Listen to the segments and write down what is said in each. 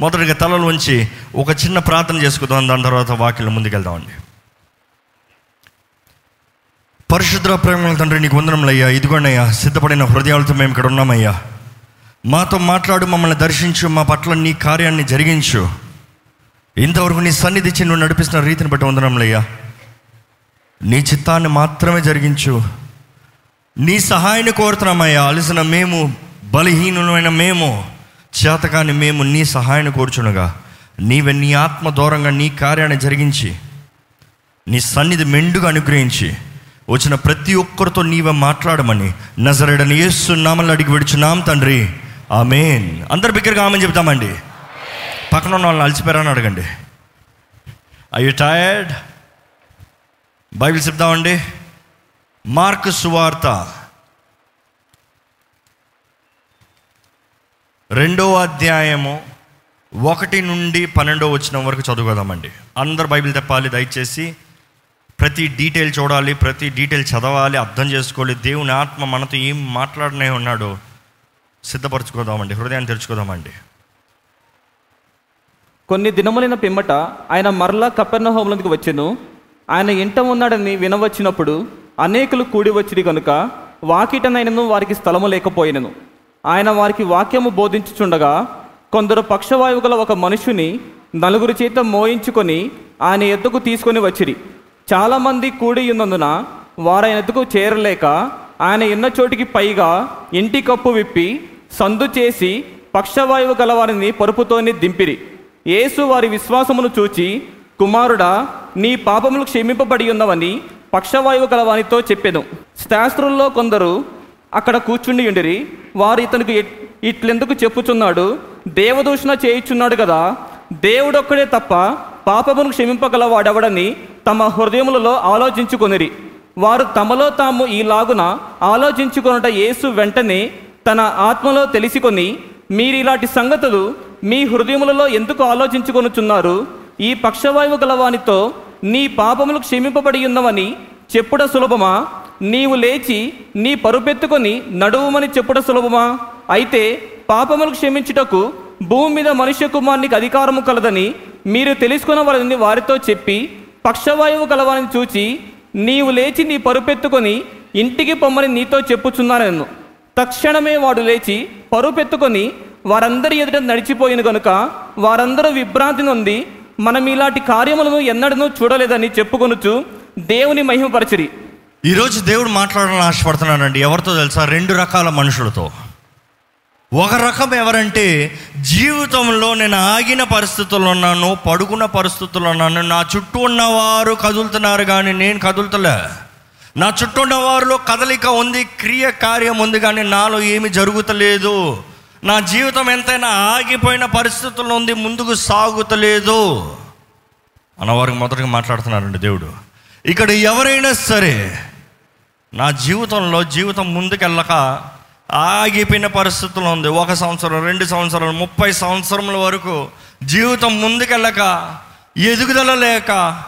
మొదటిగా తలలు ఉంచి ఒక చిన్న ప్రార్థన చేసుకుందాం. దాని తర్వాత వాక్యం ముందుకెళ్దామండి. పరిశుద్ర ప్రేమ తండ్రి నీకు వందనములయ్యా ఇదిగోనయ్యా సిద్ధపడిన హృదయాలతో మేము ఇక్కడ ఉన్నామయ్యా. మాతో మాట్లాడు మమ్మల్ని దర్శించు మా పట్ల నీ కార్యాన్ని జరిగించు. ఇంతవరకు నీ సన్నిధి నువ్వు నడిపిస్తున్న రీతిని బట్టి వందనములయ్యా నీ చిత్తాన్ని మాత్రమే జరిగించు. నీ సహాయాన్ని కోరుతున్నామయ్యా. అలసిన మేము బలహీనులమైన మేము. చేతగాని మేము నీ సహాయాన్ని కోరుచునగా నీవే నీ ఆత్మ దూరంగా నీ కార్యాన్ని జరిగించి నీ సన్నిధి మెండుగా అనుగ్రహించి వచ్చిన ప్రతి ఒక్కరితో నీవే మాట్లాడమని నజరడని యేసు నామల్ని అడిగి విడుచున్నాం తండ్రి. ఆమెన్. అందరి బిగ్గరగా ఆమెను చెప్తామండి పక్కన ఉన్న వాళ్ళని అలసిపోయారని అడగండి. ఐ యు టైర్డ్ బైబిల్ చెప్తామండి. మార్క్ సువార్త. రెండో అధ్యాయము ఒకటి నుండి పన్నెండో వచ్చిన వరకు చదువుదామండి. అందరు బైబిల్ తెప్పాలి దయచేసి ప్రతి డీటెయిల్ చూడాలి ప్రతి డీటెయిల్ చదవాలి అర్థం చేసుకోవాలి. దేవుని ఆత్మ మనతో ఏం మాట్లాడనే ఉన్నాడో సిద్ధపరచుకోదామండి హృదయాన్ని తెరుచుకోదామండి. కొన్ని దినములైన పిమ్మట ఆయన మరలా కపెర్నహోములకు వచ్చెను. ఆయన ఇంట ఉన్నాడని వినవచ్చినప్పుడు అనేకులు కూడి వచ్చిరి కనుక వాకిటనైనను వారికి స్థలము లేకపోయినను. ఆయన వారికి వాక్యము బోధించుచుండగా కొందరు పక్షవాయువు గల ఒక మనుషుని నలుగురు చేత మోయించుకొని ఆయన ఎద్దుకు తీసుకొని వచ్చిరి. చాలామంది కూడి ఉన్నందున వారాయన ఎద్దుకు చేరలేక ఆయన ఎన్న చోటికి పైగా ఇంటి కప్పు విప్పి సందు చేసి పక్షవాయువు గల వారిని పరుపుతోని దింపిరి. యేసు వారి విశ్వాసమును చూచి కుమారుడా నీ పాపములు క్షమింపబడి ఉన్నవని పక్షవాయువు గలవానితో చెప్పెను. శాస్త్రుల్లో కొందరు అక్కడ కూర్చుండి ఉండిరి. వారు ఇతనికి ఇట్- ఇట్లెందుకు చెప్పుచున్నాడు? దేవదూషణ చేయుచున్నాడు కదా. దేవుడొక్కడే తప్ప పాపమును క్షమింపగలవాడెవడని తమ హృదయములలో ఆలోచించుకొనిరి. వారు తమలో తాము ఈలాగున ఆలోచించుకొనుట యేసు వెంటనే తన ఆత్మలో తెలిసికొని మీరిలాంటి సంగతులు మీ హృదయములలో ఎందుకు ఆలోచించుకొనుచున్నారు? ఈ పక్షవాయువు గలవానితో నీ పాపములు క్షమింపబడి ఉన్నవని చెప్పుట సులభమా? నీవు లేచి నీ పరుపెత్తుకొని నడువుమని చెప్పుట సులభమా? అయితే పాపములు క్షమించుటకు భూమి మీద మనుష్య కుమారునికి అధికారము కలదని మీరు తెలుసుకునవలని వారితో చెప్పి పక్షవాయువు కలవాలని చూచి నీవు లేచి నీ పరుపెత్తుకొని ఇంటికి పొమ్మని నీతో చెప్పుచున్నానన్ను తక్షణమే వాడు లేచి పరుపెత్తుకొని వారందరి ఎదుట నడిచిపోయిన గనుక వారందరూ విభ్రాంతి నొంది మనం ఇలాంటి కార్యములను ఎన్నడనూ చూడలేదని చెప్పుకొనుచు దేవుని మహిమపరచిరి. ఈరోజు దేవుడు మాట్లాడాలని ఆశపడుతున్నానండి ఎవరితో తెలుసా? రెండు రకాల మనుషులతో. ఒక రకం ఎవరంటే జీవితంలో నేను ఆగిన పరిస్థితుల్లో ఉన్నాను పడుకున్న పరిస్థితుల్లో ఉన్నాను నా చుట్టూ ఉన్నవారు కదులుతున్నారు కానీ నేను కదులుతలే. నా చుట్టూ ఉన్న వారిలో కదలిక ఉంది క్రియ కార్యం ఉంది కానీ నాలో ఏమి జరుగుతలేదు. నా జీవితం ఎంతైనా ఆగిపోయిన పరిస్థితుల్లో ఉంది ముందుకు సాగుతలేదు. అన్నవారికి మొదటగా మాట్లాడుతున్నారండి దేవుడు. ఇక్కడ ఎవరైనా సరే నా జీవితంలో జీవితం ముందుకెళ్ళక ఆగిపోయిన పరిస్థితులు ఉంది. ఒక సంవత్సరం రెండు సంవత్సరాలు ముప్పై సంవత్సరముల వరకు జీవితం ముందుకెళ్ళక ఎదుగుదల లేక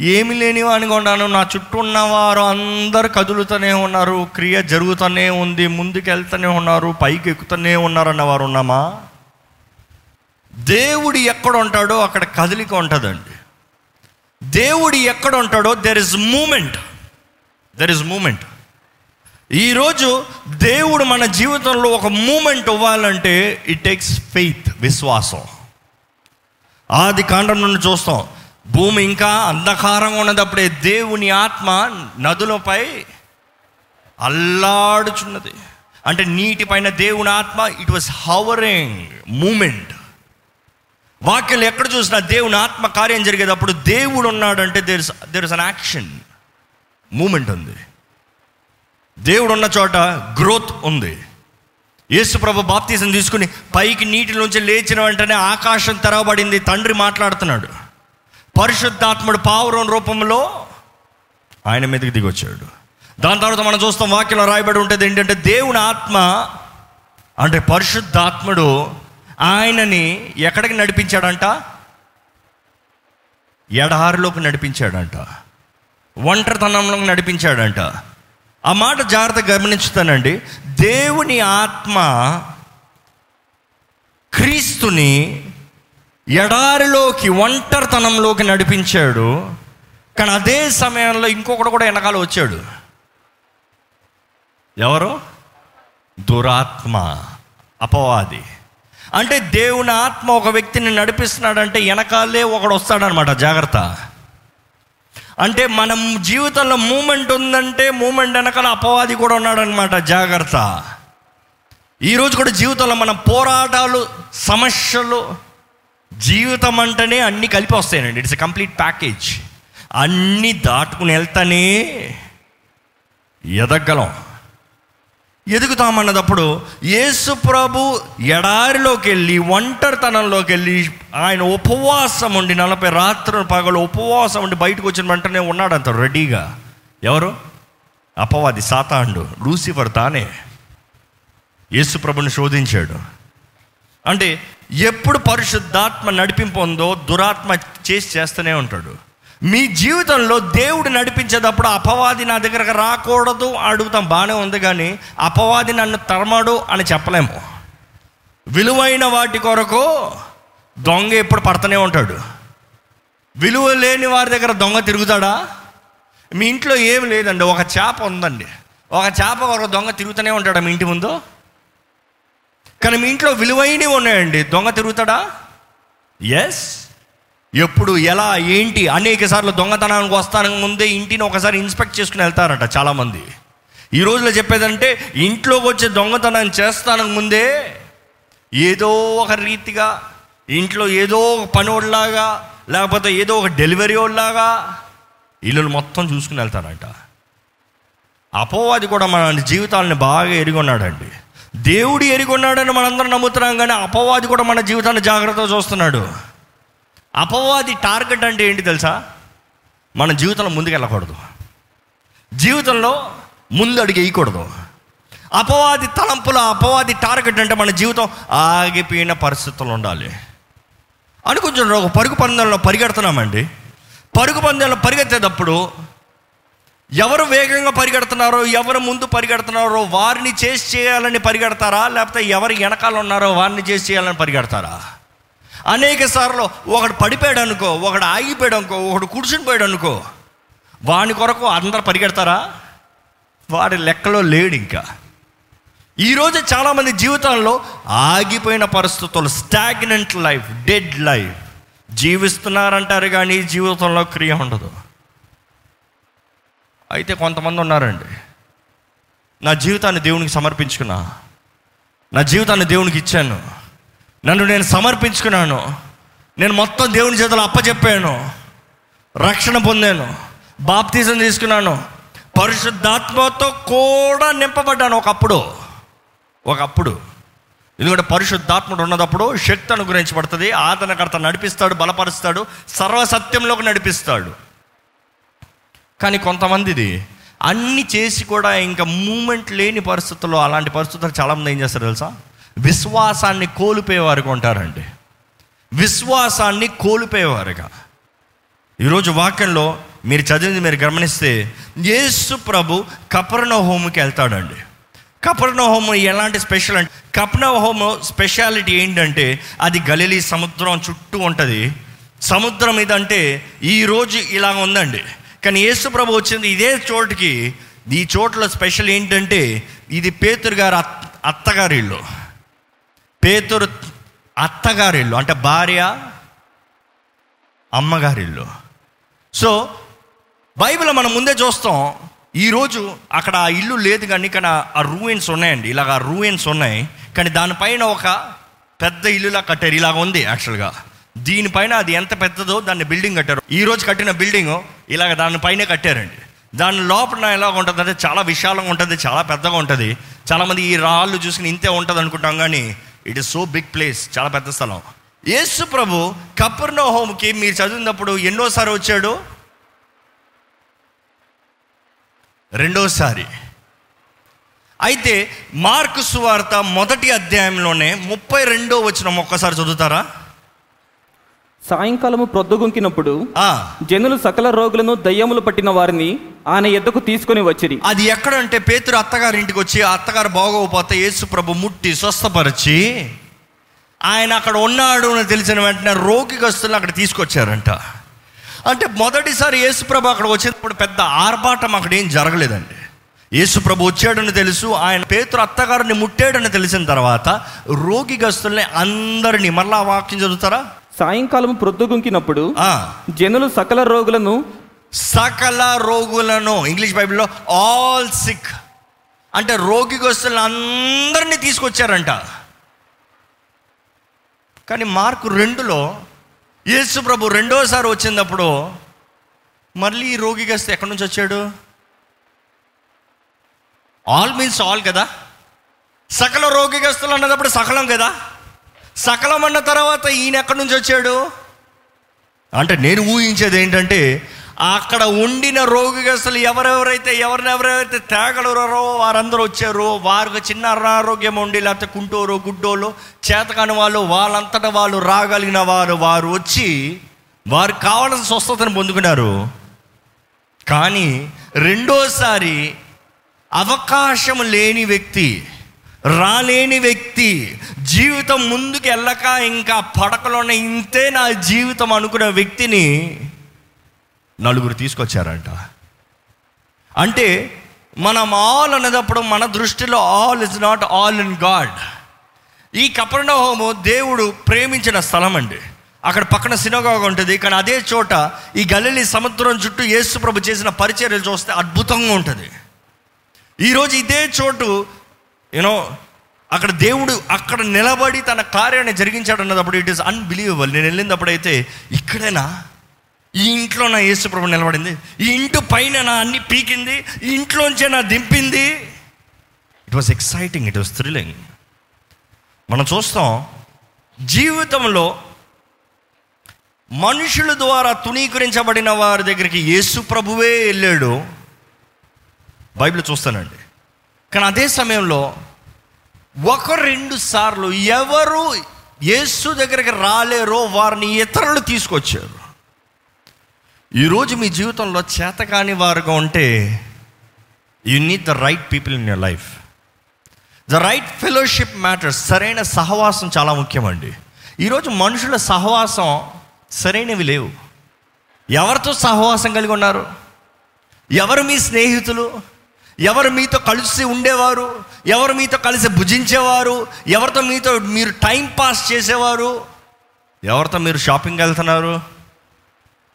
ఏమి లేని వాడిగా ఉన్నాను నా చుట్టూ ఉన్నవారు అందరు కదులుతూనే ఉన్నారు క్రియ జరుగుతూనే ఉంది ముందుకెళ్తూనే ఉన్నారు పైకి ఎక్కుతూనే ఉన్నారు అన్నవారు ఉన్నామా? దేవుడు ఎక్కడ ఉంటాడో అక్కడ కదలిక ఉంటుందండి. దేవుడు ఎక్కడ ఉంటాడో there is moment there is moment ఈరోజు దేవుడు మన జీవితంలో ఒక మూమెంట్ ఇవ్వాలంటే ఇట్ టేక్స్ ఫెయిత్ విశ్వాసం. ఆది కాండం నుండి చూస్తాం. భూమి ఇంకా అంధకారంగా ఉన్నదప్పుడే దేవుని ఆత్మ నదులపై అల్లాడుచున్నది. అంటే నీటిపైన దేవుని ఆత్మ ఇట్ వాస్ హవరింగ్ మూమెంట్ వాక్యాలు ఎక్కడ చూసినా దేవుని ఆత్మ కార్యం జరిగేటప్పుడు దేవుడు ఉన్నాడంటే there there is an action moment ఉంది. దేవుడు ఉన్న చోట గ్రోత్ ఉంది. యేసుప్రభు బాప్తీసం తీసుకుని పైకి నీటిలోంచి లేచిన వెంటనే ఆకాశం తెరవబడింది. తండ్రి మాట్లాడుతున్నాడు. పరిశుద్ధాత్ముడు పావురం రూపంలో ఆయన మీదకి దిగొచ్చాడు. దాని తర్వాత మనం చూస్తాం వాక్యంలో రాయబడి ఉంటుంది ఏంటంటే దేవుని ఆత్మ అంటే పరిశుద్ధాత్ముడు ఆయనని ఎక్కడికి నడిపించాడంట? ఎడారిలోకి నడిపించాడంట. ఒంటరితనంలోకి నడిపించాడంట. ఆ మాట జాగ్రత్త గమనించుతానండి. దేవుని ఆత్మ క్రీస్తుని ఎడారిలోకి ఒంటరితనంలోకి నడిపించాడు. కానీ అదే సమయంలో ఇంకొకడు కూడా వెనకాల వచ్చాడు. ఎవరు? దురాత్మ అపవాది. అంటే దేవుని ఆత్మ ఒక వ్యక్తిని నడిపిస్తున్నాడంటే వెనకాలే ఒకడు వస్తాడనమాట జాగ్రత్త. అంటే మనం జీవితంలో మూమెంట్ ఉందంటే మూమెంట్ వెనకాల అపవాది కూడా ఉన్నాడనమాట జాగ్రత్త. ఈరోజు కూడా జీవితంలో మన పోరాటాలు సమస్యలు జీవితం అంటేనే అన్నీ కలిపి వస్తాయండి. ఇట్స్ ఎ కంప్లీట్ ప్యాకేజ్ అన్నీ దాటుకుని వెళ్తానే ఎదగలం. ఎదుగుతామన్నదప్పుడు యేసు ప్రభు ఎడారిలోకి వెళ్ళి ఒంటరితనంలోకి వెళ్ళి ఆయన ఉపవాసం ఉండి నలభై రాత్రుల పగలు ఉపవాసం ఉండి బయటకు వచ్చిన వెంటనే ఉన్నాడంత రెడీగా. ఎవరు? అపవాది సాతాండు లూసిఫర్ తానే. యేసు ప్రభుని శోధించాడు. అంటే ఎప్పుడు పరిశుద్ధాత్మ నడిపింపు ఉందో దురాత్మ చేసి చేస్తూనే ఉంటాడు. మీ జీవితంలో దేవుడు నడిపించేటప్పుడు అపవాది నా దగ్గరకు రాకూడదు అడుగుతాం. బాగానే ఉంది కానీ అపవాది నన్ను తరమడు అని చెప్పలేము. విలువైన వాటి కొరకు దొంగ ఎప్పుడు పడుతూనే ఉంటాడు. విలువ లేని వారి దగ్గర దొంగ తిరుగుతాడా? మీ ఇంట్లో ఏం లేదండి. ఒక చేప ఉందండి. ఒక చేప కొరకు దొంగ తిరుగుతూనే ఉంటాడా మీ ఇంటి ముందు? కానీ మీ ఇంట్లో విలువైనవి ఉన్నాయండి. దొంగ తిరుగుతాడా? ఎస్ ఎప్పుడు ఎలా ఏంటి? అనేక సార్లు దొంగతనానికి వస్తానికి ముందే ఇంటిని ఒకసారి ఇన్స్పెక్ట్ చేసుకుని వెళ్తారట చాలామంది. ఈ రోజులో చెప్పేదంటే ఇంట్లోకి వచ్చే దొంగతనం చేస్తానికి ముందే ఏదో ఒక రీతిగా ఇంట్లో ఏదో ఒక పనివాడిలాగా లేకపోతే ఏదో ఒక డెలివరీ వాళ్ళలాగా ఇల్లు మొత్తం చూసుకుని వెళ్తారంట. అపోవాది కూడా మన జీవితాలను బాగా ఎరిగొన్నాడండి. దేవుడు ఎరిగొన్నాడని మనందరం నమ్ముతున్నాం కానీ అపవాది కూడా మన జీవితాన్ని జాగ్రత్తగా చూస్తున్నాడు. అపవాది టార్గెట్ అంటే ఏంటి తెలుసా? మన జీవితంలో ముందుకు వెళ్ళకూడదు జీవితంలో ముందు అడిగి వేయకూడదు. అపవాది తలంపుల అపవాది టార్గెట్ అంటే మన జీవితం ఆగిపోయిన పరిస్థితులు ఉండాలి. అనుకుంటున్నారు ఒక పరుగు పందెంలో పరిగెడుతున్నామండి. పరుగు పందెంలో పరిగెత్తేటప్పుడు ఎవరు వేగంగా పరిగెడుతున్నారో ఎవరు ముందు పరిగెడుతున్నారో వారిని చేసి చేయాలని పరిగెడతారా? లేకపోతే ఎవరు వెనకాల ఉన్నారో వారిని చేసి చేయాలని పరిగెడతారా? అనేక సార్లు ఒకడు పడిపోయాడు అనుకో ఒకడు ఆగిపోయాడు అనుకో ఒకడు కూర్చుని పోయాడు అనుకో వాని కొరకు అందరు పరిగెడతారా? వాడి లెక్కలో లేడు ఇంకా. ఈరోజు చాలామంది జీవితాల్లో ఆగిపోయిన పరిస్థితులు స్టాగ్నెంట్ లైఫ్ డెడ్ లైఫ్. జీవిస్తున్నారంటారు కానీ జీవితంలో క్రియ ఉండదు. అయితే కొంతమంది ఉన్నారండి. నా జీవితాన్ని దేవునికి సమర్పించుకున్నా. నా జీవితాన్ని దేవునికి ఇచ్చాను. నన్ను నేను సమర్పించుకున్నాను. నేను మొత్తం దేవుని చేతులు అప్పచెప్పాను. రక్షణ పొందాను. బాప్తీసం తీసుకున్నాను. పరిశుద్ధాత్మతో కూడా నింపబడ్డాను ఒకప్పుడు. ఒకప్పుడు. ఎందుకంటే పరిశుద్ధాత్ముడు ఉన్నదప్పుడు శక్తి అనుగ్రహించబడుతుంది. ఆదరణకర్త నడిపిస్తాడు బలపరుస్తాడు సర్వసత్యంలోకి నడిపిస్తాడు. కానీ కొంతమందిది అన్ని చేసి కూడా ఇంకా మూమెంట్ లేని పరిస్థితుల్లో అలాంటి పరిస్థితులు చాలామంది ఏం చేస్తారు తెలుసా? విశ్వాసాన్ని కోల్పోయేవారుగా ఉంటారండి. విశ్వాసాన్ని కోల్పోయేవారుగా. ఈరోజు వాక్యంలో మీరు చదివింది మీరు గమనిస్తే యేసు ప్రభు కపర్ణ హోమ్కి వెళ్తాడండి. కపర్ణ హోమ్ ఎలాంటి స్పెషల్ అంటే కపర్ణ హోమ్ స్పెషాలిటీ ఏంటంటే అది గలిలీ సముద్రం చుట్టూ ఉంటుంది. సముద్రం ఇదంటే ఈరోజు ఇలా ఉందండి. కానీ యేసు ప్రభు వచ్చింది ఇదే చోటుకి. ఈ చోట్ల స్పెషల్ ఏంటంటే ఇది పేతురు గారు అత్తగారి ఇల్లు. పేతురు అత్తగారిల్లు అంటే భార్య అమ్మగారిల్లు. సో బైబిల్ మనం ముందే చూస్తాం ఈరోజు అక్కడ ఆ ఇల్లు లేదు కానీ కానీ ఆ రూయిన్స్ ఉన్నాయండి. ఇలాగ ఆ రూయిన్స్ ఉన్నాయి. కానీ దానిపైన ఒక పెద్ద ఇల్లులా కట్టారు. ఇలాగ ఉంది యాక్చువల్గా దీనిపైన అది ఎంత పెద్దదో దాన్ని బిల్డింగ్ కట్టారు. ఈరోజు కట్టిన బిల్డింగ్ ఇలాగ దానిపైనే కట్టారండి. దాని లోపల ఎలాగ ఉంటుంది అంటే చాలా విశాలంగా ఉంటుంది చాలా పెద్దగా ఉంటుంది. చాలామంది ఈ రాళ్ళు చూసుకుని ఇంతే ఉంటుంది అనుకుంటాం కానీ it is so big place చాలా పెద్ద స్థలం. యేసు ప్రభు కపర్నో హోమ్కి మీరు చదివినప్పుడు ఎన్నోసారి వచ్చాడు? రెండోసారి. అయితే మార్కు సువార్త మొదటి అధ్యాయంలోనే ముప్పై రెండో వచ్చిన ఒక్కసారి చదువుతారా? సాయంకాలము ప్రొద్దుగుంకినప్పుడు ఆ, జనులు సకల రోగులను దయ్యములు పట్టిన వారిని ఆయన ఎద్దకు తీసుకొని వచ్చిరి. అది ఎక్కడంటే పేతురు అత్తగారి ఇంటికి వచ్చి ఆ అత్తగారు బాగోకపోతే యేసు ప్రభు ముట్టి స్వస్థపరిచి ఆయన అక్కడ ఉన్నాడు అని తెలిసిన వెంటనే రోగిగస్తులను అక్కడ తీసుకొచ్చారంట. అంటే మొదటిసారి యేసుప్రభు అక్కడ వచ్చినప్పుడు పెద్ద ఆర్భాటం అక్కడ ఏం జరగలేదండి. యేసుప్రభు వచ్చాడని తెలుసు ఆయన పేతురు అత్తగారిని ముట్టాడని తెలిసిన తర్వాత రోగిగస్తుల్ని అందరినీ మళ్ళా వాక్యం చదువుతారా? సాయంకాలం ప్రొద్దుగుంకినప్పుడు జనులు సకల రోగులను సకల రోగులను ఇంగ్లీష్ బైబిల్లో ఆల్ సిక్ అంటే రోగిగస్తులను అందరినీ తీసుకొచ్చారంట. కానీ మార్కు రెండులో యేసు ప్రభు రెండోసారి వచ్చినప్పుడు మళ్ళీ ఈ రోగిగస్తు ఎక్కడి నుంచి వచ్చాడు? ఆల్ మీన్స్ ఆల్ కదా? సకల రోగిగస్తులు అన్నదప్పుడు సకలం కదా? సకలం అన్న తర్వాత ఈయన ఎక్కడి నుంచి వచ్చాడు? అంటే నేను ఊహించేది ఏంటంటే అక్కడ ఉండిన రోగిగస్తులు ఎవరెవరైతే ఎవరినెవరైతే తేగలరో వారందరూ వచ్చారో వారికి చిన్న అనారోగ్యం ఉండి లేకపోతే కుంటూరు గుడ్డోలు చేతకాని వాళ్ళు వాళ్ళంతటా వాళ్ళు రాగలిగిన వారు వారు వచ్చి వారు కావాల్సిన స్వస్థతను పొందుకున్నారు. కానీ రెండోసారి అవకాశం లేని వ్యక్తి రాలేని వ్యక్తి జీవితం ముందుకు వెళ్ళక ఇంకా పడకలోనే ఇంతే నా జీవితం అనుకున్న వ్యక్తిని నలుగురు తీసుకొచ్చారంట. అంటే మనం ఆల్ అనేటప్పుడు మన దృష్టిలో all is not all in God ఈ కపర్ణహోము దేవుడు ప్రేమించిన స్థలం అండి. అక్కడ పక్కన సినగోగ ఉంటుంది. కానీ అదే చోట ఈ గలిలి సముద్రం చుట్టూ యేసుప్రభు చేసిన పరిచర్యలు చూస్తే అద్భుతంగా ఉంటుంది. ఈరోజు ఇదే చోటు యూనో అక్కడ దేవుడు అక్కడ నిలబడి తన కార్యాన్ని జరిగించాడు అన్నప్పుడు ఇట్ ఈస్ అన్బిలీవబుల్ నేను వెళ్ళినప్పుడు అయితే ఇక్కడేనా? ఈ ఇంట్లో నా యేసుప్రభు నిలబడింది? ఈ ఇంటి పైన నా అన్ని పీకింది? ఈ ఇంట్లోంచే నా దింపింది? It was exciting it was thrilling మనం చూస్తాం జీవితంలో మనుషుల ద్వారా తునీకరించబడిన వారి దగ్గరికి యేసు ప్రభువే వెళ్ళాడు. బైబిల్ చూస్తానండి. కానీ అదే సమయంలో ఒక రెండు సార్లు ఎవరు యేసు దగ్గరికి రాలేరో వారిని ఇతరులు తీసుకొచ్చారు. ఈరోజు మీ జీవితంలో చేతకాని వారుగా ఉంటే you need the right people in your life the right fellowship matters సరైన సహవాసం చాలా ముఖ్యమండి. ఈరోజు మనుషుల సహవాసం సరైనవి లేవు. ఎవరితో సహవాసం కలిగి ఉన్నారు? ఎవరు మీ స్నేహితులు? ఎవరు మీతో కలిసి ఉండేవారు? ఎవరు మీతో కలిసి భుజించేవారు? ఎవరితో మీతో మీరు టైం పాస్ చేసేవారు? ఎవరితో మీరు షాపింగ్ వెళ్తున్నారు?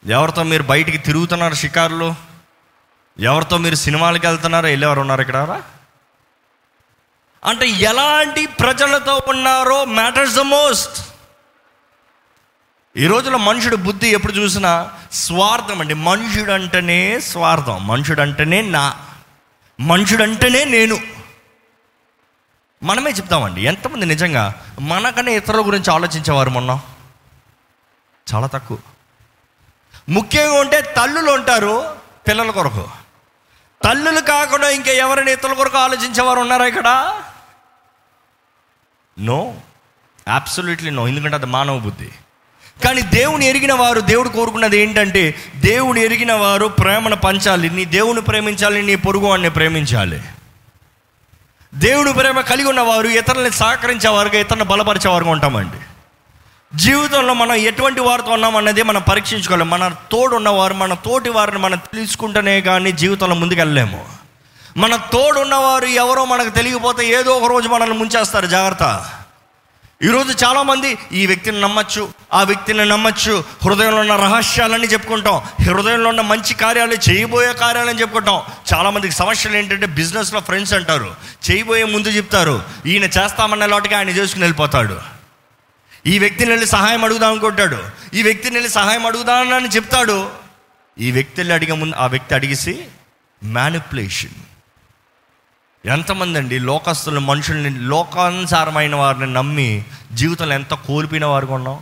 ఎవరితో మీరు బయటికి తిరుగుతున్నారు షికారులు? ఎవరితో మీరు సినిమాలకు వెళ్తున్నారో? వెళ్ళేవారు ఉన్నారు ఇక్కడ అంటే ఎలాంటి ప్రజలతో ఉన్నారో మ్యాటర్స్ ద మోస్ట్ ఈ రోజులో మనుషుడు బుద్ధి ఎప్పుడు చూసినా స్వార్థం అండి. మనుషుడు అంటేనే స్వార్థం మనుషుడు అంటేనే నా. మనుషుడంటేనే నేను. మనమే చెప్తామండి. ఎంతమంది నిజంగా మనకనే ఇతరుల గురించి ఆలోచించేవారు మొన్న? చాలా తక్కువ. ముఖ్యంగా ఉంటే తల్లులు ఉంటారు పిల్లల కొరకు. తల్లులు కాకుండా ఇంకా ఎవరైనా ఇతరుల కొరకు ఆలోచించేవారు ఉన్నారా ఇక్కడ? నో. అబ్సల్యూట్లీ నో ఎందుకంటే అది మానవ బుద్ధి. కానీ దేవుని ఎరిగిన వారు దేవుడు కోరుకున్నది ఏంటంటే దేవుని ఎరిగిన వారు ప్రేమను పంచాలి. నీ దేవుని ప్రేమించాలి నీ పొరుగు వాడిని ప్రేమించాలి. దేవుని ప్రేమ కలిగి ఉన్నవారు ఇతరులని సహకరించేవారుగా ఇతరులను బలపరిచేవారుగా ఉంటామండి. జీవితంలో మనం ఎటువంటి వారితో ఉన్నాం అన్నది మనం పరీక్షించుకోవాలి. మన తోడు ఉన్నవారు మన తోటి వారిని మనం తెలుసుకుంటేనే కానీ జీవితంలో ముందుకెళ్ళలేము. మన తోడు ఉన్నవారు ఎవరో మనకు తెలియకపోతే ఏదో ఒక రోజు మనల్ని ముంచేస్తారు. జాగ్రత్త. ఈరోజు చాలామంది ఈ వ్యక్తిని నమ్మచ్చు ఆ వ్యక్తిని నమ్మచ్చు. హృదయంలో ఉన్న రహస్యాలన్నీ చెప్పుకుంటాం. హృదయంలో ఉన్న మంచి కార్యాలు చేయబోయే కార్యాలని చెప్పుకుంటాం. చాలామందికి సమస్యలు ఏంటంటే బిజినెస్లో ఫ్రెండ్స్ అంటారు. చేయబోయే ముందు చెప్తారు. ఈయన చేస్తామన్న లోటుగా ఆయన చేసుకుని వెళ్ళిపోతాడు. ఈ వ్యక్తిని వెళ్ళి సహాయం అడుగుదాం అనుకుంటాడు. ఈ వ్యక్తిని వెళ్ళి సహాయం అడుగుదానని చెప్తాడు. ఈ వ్యక్తి వెళ్ళి అడిగే ముందు ఆ వ్యక్తి అడిగేసి మ్యానిపులేషన్ ఎంతమంది అండి లోకస్తులు మనుషుల్ని లోకానుసారమైన వారిని నమ్మి జీవితంలో ఎంత కోల్పోయిన వారు ఉన్నాం?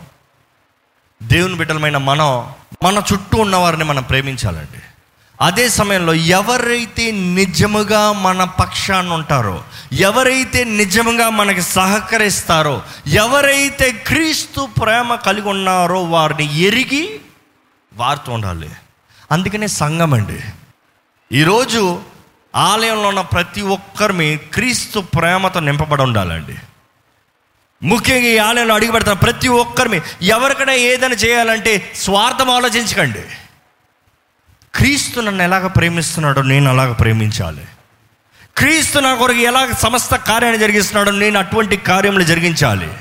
దేవుని బిడ్డలమైన మనం మన చుట్టూ ఉన్న వారిని మనం ప్రేమించాలండి. అదే సమయంలో ఎవరైతే నిజముగా మన పక్షాన్ని ఉంటారో ఎవరైతే నిజముగా మనకి సహకరిస్తారో ఎవరైతే క్రీస్తు ప్రేమ కలిగి ఉన్నారో వారిని ఎరిగి వారితో ఉండాలి. అందుకనే సంఘం అండి ఈరోజు ఆలయంలో ఉన్న ప్రతి ఒక్కరిని క్రీస్తు ప్రేమతో నింపబడి ఉండాలండి. ముఖ్యంగా ఈ ఆలయంలో అడిగి పెడతాను ప్రతి ఒక్కరిని ఎవరికైనా ఏదైనా చేయాలంటే స్వార్థం ఆలోచించకండి. క్రీస్తు నన్ను ఎలాగ ప్రేమిస్తున్నాడో నేను అలాగ ప్రేమించాలి. క్రీస్తు నా కొరకు ఎలాగ సమస్త కార్యాన్ని జరిగిస్తున్నాడో నేను అటువంటి కార్యములు జరిగించాలి.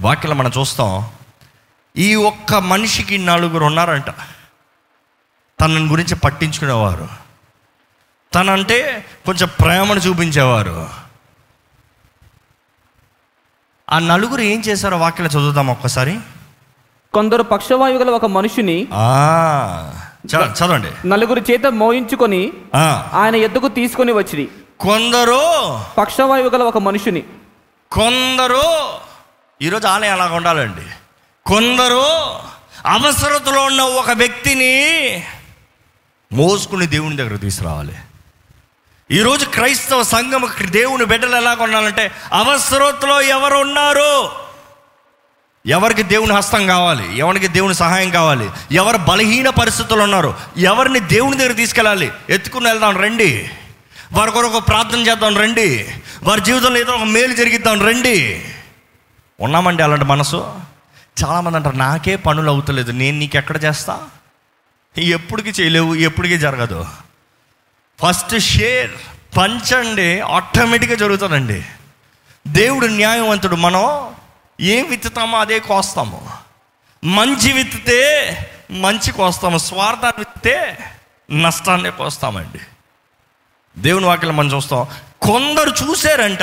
వాక్యలో మనం చూస్తాం ఈ ఒక్క మనిషికి నలుగురు ఉన్నారంట. తనని గురించి పట్టించుకునేవారు. తనంటే కొంచెం ప్రేమను చూపించేవారు. ఆ నలుగురు ఏం చేశారో వాక్యలో చదువుదాం ఒక్కసారి. కొందరు పక్షవాయువు గల ఒక మనుషుని చదవండి. నలుగురు చేత మోయించుకొని ఆయన ఎద్దుకు తీసుకొని వచ్చిరి. కొందరు పక్షవాయువు గల ఒక మనుషుని కొందరు ఈరోజు ఆలయం అలాగ ఉండాలండి. కొందరు అవసరతలో ఉన్న ఒక వ్యక్తిని మోసుకుని దేవుని దగ్గర తీసుకురావాలి. ఈరోజు క్రైస్తవ సంఘం దేవుని బిడ్డలు ఎలాగ ఉండాలంటే అవసరతలో ఎవరు ఉన్నారు ఎవరికి దేవుని హస్తం కావాలి? ఎవరికి దేవుని సహాయం కావాలి? ఎవరు బలహీన పరిస్థితులు ఉన్నారు? ఎవరిని దేవుని దగ్గర తీసుకెళ్ళాలి? ఎత్తుకుని వెళ్దాం రండి. వారి కొరకు ప్రార్థన చేద్దాం రండి. వారి జీవితంలో ఏదో ఒక మేలు జరిగిద్దాం రండి. ఉన్నామండి అలాంటి మనసు? చాలామంది అంటారు నాకే పనులు అవుతలేదు. నేను నీకు ఎక్కడ చేస్తా? ఎప్పటికీ చేయలేవు ఎప్పటికీ జరగదు. ఫస్ట్ షేర్ పంచండి ఆటోమేటిక్గా జరుగుతుందండి. దేవుడు న్యాయవంతుడు మనం ఏం విత్తుతామో అదే కోస్తాము. మంచి విత్తితే మంచి కోస్తాము స్వార్థాన్ని విత్తితే నష్టాన్ని కోస్తామండి. దేవుని వాక్యం మనం చూస్తాం. కొందరు చూశారంట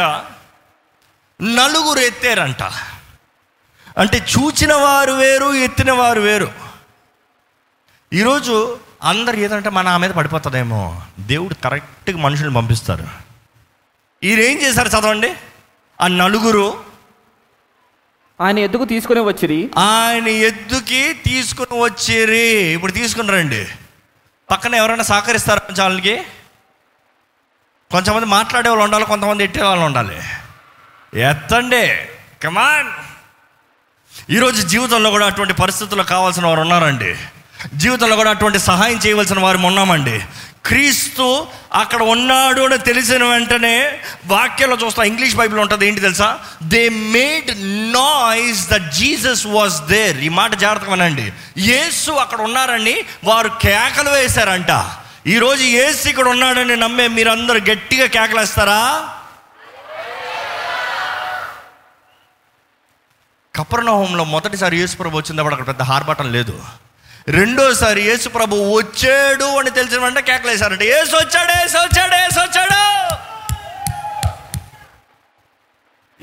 నలుగురు ఎత్తారంట. అంటే చూచిన వారు వేరు ఎత్తిన వారు వేరు. ఈరోజు అందరు ఏదంటే మన ఆ మీద పడిపోతుందేమో. దేవుడు కరెక్ట్గా మనుషుల్ని పంపిస్తారు. ఏం చేశారు చదవండి? ఆ నలుగురు ఆయన ఎద్దుకు తీసుకొని వచ్చిరి. ఆయన ఎద్దుకి తీసుకుని వచ్చిరి. ఇప్పుడు తీసుకుని రండి. పక్కన ఎవరైనా సహకరిస్తారా వాళ్ళకి? కొంతమంది మాట్లాడే వాళ్ళు ఉండాలి కొంతమంది ఎట్టే వాళ్ళు ఉండాలి. ఎత్తండి. కమాన్ ఈరోజు జీవితంలో కూడా అటువంటి పరిస్థితుల్లో కావాల్సిన వారు ఉన్నారండి. జీవితంలో కూడా అటువంటి సహాయం చేయవలసిన వారు ఉన్నామండి. క్రీస్తు అక్కడ ఉన్నాడు అని తెలిసిన వెంటనే వాక్యంలో చూస్తా ఇంగ్లీష్ బైబిల్ ఉంటుంది ఏంటి తెలుసా? They made noise that Jesus was there ఈ మాట జాగ్రత్తగా వినండి. యేసు అక్కడ ఉన్నారని వారు కేకలు వేశారంట. ఈరోజు ఏసు ఇక్కడ ఉన్నాడని నమ్మే మీరందరూ గట్టిగా కేకలేస్తారా కపర్ణహోంలో మొదటిసారి యేసు ప్రభు వచ్చినప్పుడు అక్కడ పెద్ద హార్బాటం లేదు. రెండోసారి యేసుప్రభు వచ్చాడు అని తెలిసిన వెంటనే కేకలేశారంట. ఏసు వచ్చాడు ఏసు వచ్చాడు ఏసు వచ్చాడు.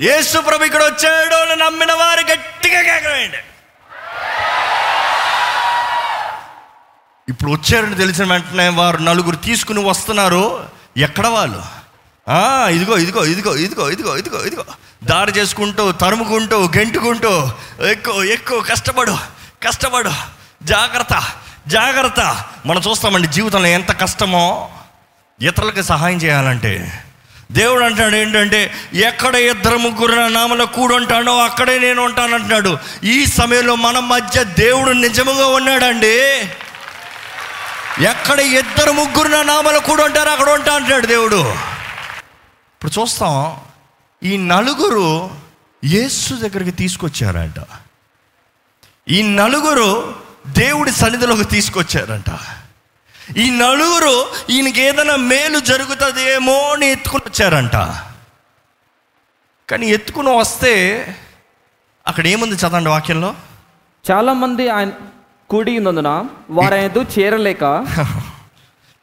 యేసు ప్రభు ఇక్కడ వచ్చాడు అని నమ్మిన వారు గట్టిగా కేకలేయండి. ఇప్పుడు వచ్చారని తెలిసిన వెంటనే వారు నలుగురు తీసుకుని వస్తున్నారు. ఎక్కడ వాళ్ళు? ఇదిగో ఇదిగో ఇదిగో ఇదిగో ఇదిగో ఇదిగో ఇదిగో. దారి చేసుకుంటూ తరుముకుంటూ గెంటుకుంటూ ఎక్కువ ఎక్కువ కష్టపడు కష్టపడు. జాగ్రత్త జాగ్రత్త. మనం చూస్తామండి జీవితంలో ఎంత కష్టమో ఇతరులకు సహాయం చేయాలంటే. దేవుడు అంటాడు ఏంటంటే ఎక్కడ ఇద్దరు ముగ్గురు నా నామలో కూడుంటానో అక్కడే నేను ఉంటానంటున్నాడు. ఈ సమయంలో మన మధ్య దేవుడు నిజముగా ఉన్నాడండి. ఎక్కడ ఇద్దరు ముగ్గురు నా నామలు కూడా ఉంటారు అక్కడ ఉంటా అంటున్నాడు దేవుడు. ఇప్పుడు చూస్తాం ఈ నలుగురు యేసు దగ్గరికి తీసుకొచ్చారంట. ఈ నలుగురు దేవుడి సన్నిధిలోకి తీసుకొచ్చారంట. ఈ నలుగురు ఈయనకి ఏదైనా మేలు జరుగుతుందేమో అని ఎత్తుకుని వచ్చారంట. కానీ ఎత్తుకుని వస్తే అక్కడ ఏముంది చదవండి వాక్యంలో? చాలా మంది ఆయన కూడి ఉన్నందున వారు ఆయన చేరలేక